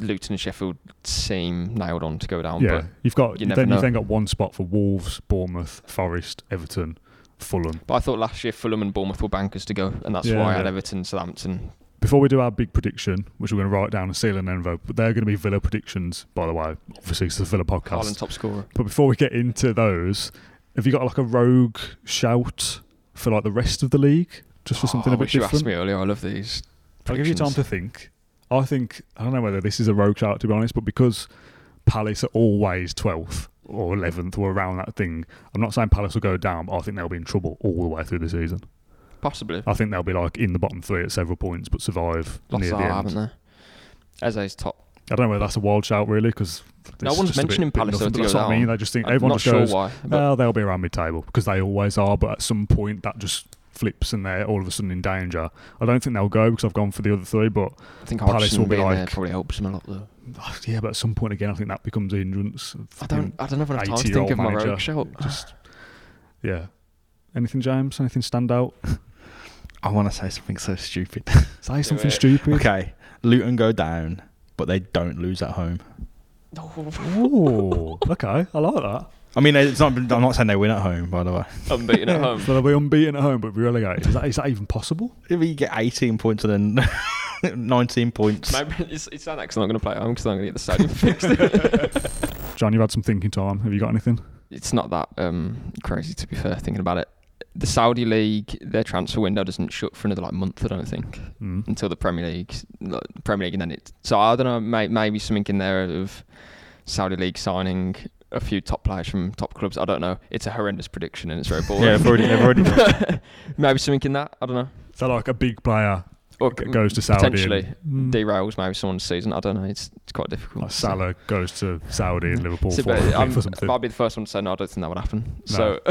Luton and Sheffield seem nailed on to go down. Yeah, you've got you then you've then got one spot for Wolves, Bournemouth, Forest, Everton, Fulham. But, but I thought last year Fulham and Bournemouth were bankers to go, and that's Yeah, why I had yeah. Everton, Southampton, before we do our big prediction, which we're going to write down and seal an envelope, but they're going to be Villa predictions, by the way. Obviously, it's the Villa podcast. Haaland top scorer. But before we get into those, have you got like a rogue shout for like the rest of the league, just for something Oh, a I bit wish you asked me earlier. I love these. I'll give you time to think. I think I don't know whether this is a rogue shout to be honest, but because Palace are always twelfth or eleventh or around that thing, I'm not saying Palace will go down, but I think they'll be in trouble all the way through the season. Possibly. I think they'll be like in the bottom three at several points, but survive Lots near the that, end. haven't they? Eze's top. I don't know whether that's a wild shout really, because No one's mentioning Palace, though, to That's what I mean. They just think I'm everyone just sure goes, why. Well, they'll be around mid-table because they always are. But at some point, that just flips and they're all of a sudden in danger. I don't think they'll go because I've gone for the other three, but I think Palace Hodgson will be there like- probably helps them a lot though. oh, yeah, but at some point again, I think that becomes a hindrance. I don't. I don't have enough time to 80-year-old think of my manager. rogue shout. Just yeah. Anything, James? Anything stand out? I want to say something so stupid. Say something it. stupid. okay, Luton go down, but they don't lose at home. Oh, okay. I like that. I mean, it's not. I'm not saying they win at home, by the way. Unbeaten at home. So they'll be unbeaten at home, but be relegated. Is that, is that even possible? If you get 18 points and then 19 points, Maybe it's, it's not because I'm not going to play at home because I'm going to get the stadium fixed. John, you've had some thinking time. Have you got anything? it's not that um, crazy to be fair. Thinking about it, the Saudi league, their transfer window doesn't shut for another like month. I don't think Mm. until the Premier League, like, Premier League, and then it. So I don't know. May, maybe something in there of Saudi league signing a few top players from top clubs. I don't know. It's a horrendous prediction and it's very boring. yeah, they've already, they've already maybe something in that. I don't know. So like a big player Or goes to Saudi. potentially and, mm, derails maybe someone's season. I don't know. It's it's quite difficult. like. Salah goes to Saudi and Liverpool So, for, I'm, for something. I'll be the first one to say no. I don't think that would happen. No. So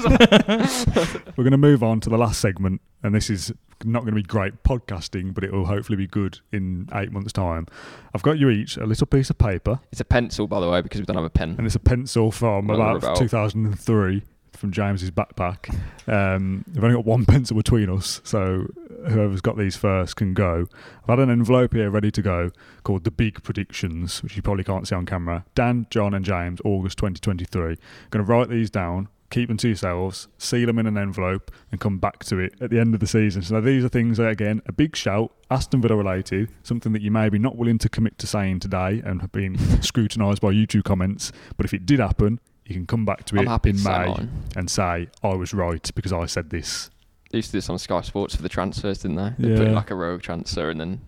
We're going to move on to the last segment, and this is not going to be great podcasting, but it will hopefully be good in eight months' time. I've got you each a little piece of paper, it's a pencil, by the way, because we don't have a pen. and it's a pencil from about, about- 2003 from James's backpack. Um, we've only got one pencil between us, so whoever's got these first can go. I've had an envelope here ready to go called the Big Predictions, which you probably can't see on camera. Dan, John, and James, August 2023. Going to write these down. Keep them to yourselves, seal them in an envelope, and come back to it at the end of the season. So these are things that, again, a big shout, Aston Villa related, something that you may be not willing to commit to saying today and have been scrutinised by YouTube comments. But if it did happen, you can come back to I'm it happy in to May mine. and say I was right because I said this. They used to do this on Sky Sports for the transfers, didn't they? They put Yeah. like a rogue transfer and then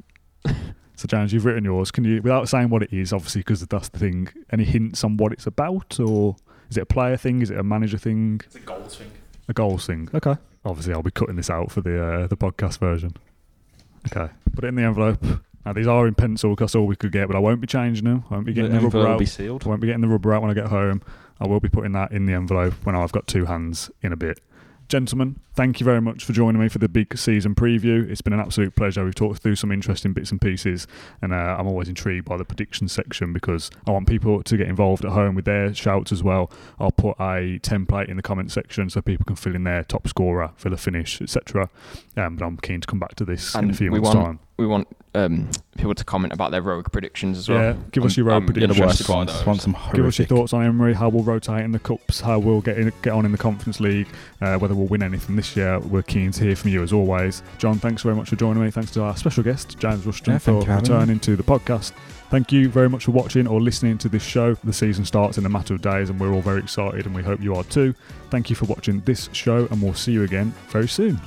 So James, you've written yours. Can you, without saying what it is, obviously because that's the thing. Any hints on what it's about, or is it a player thing? Is it a manager thing? It's a goals thing. A goals thing? Okay. Obviously, I'll be cutting this out for the uh, the podcast version. Okay. Put it in the envelope. Now these are in pencil because that's all we could get, but I won't be changing them. I won't be getting the, rubber envelope will be sealed. I won't be getting the rubber out when I get home. I will be putting that in the envelope when I've got two hands in a bit. Gentlemen, thank you very much for joining me for the big season preview. It's been an absolute pleasure. We've talked through some interesting bits and pieces, and uh, I'm always intrigued by the prediction section because I want people to get involved at home with their shouts as well. I'll put a template in the comment section so people can fill in their top scorer, Villa finish, etc. Um, but I'm keen to come back to this in a few months' want- time. We want um, people to comment about their rogue predictions as well. Yeah, give us your rogue I'm Yeah, the predictions. worst ones. those. Want some Give us your thoughts on Emery, how we'll rotate in the cups, how we'll get in, get on in the Conference League, uh, whether we'll win anything this year. We're keen to hear from you as always. John, thanks very much for joining me. Thanks to our special guest, James Rushton, Yeah, for thank you for having me. returning to the podcast. Thank you very much for watching or listening to this show. The season starts in a matter of days, and we're all very excited, and we hope you are too. Thank you for watching this show, and we'll see you again very soon.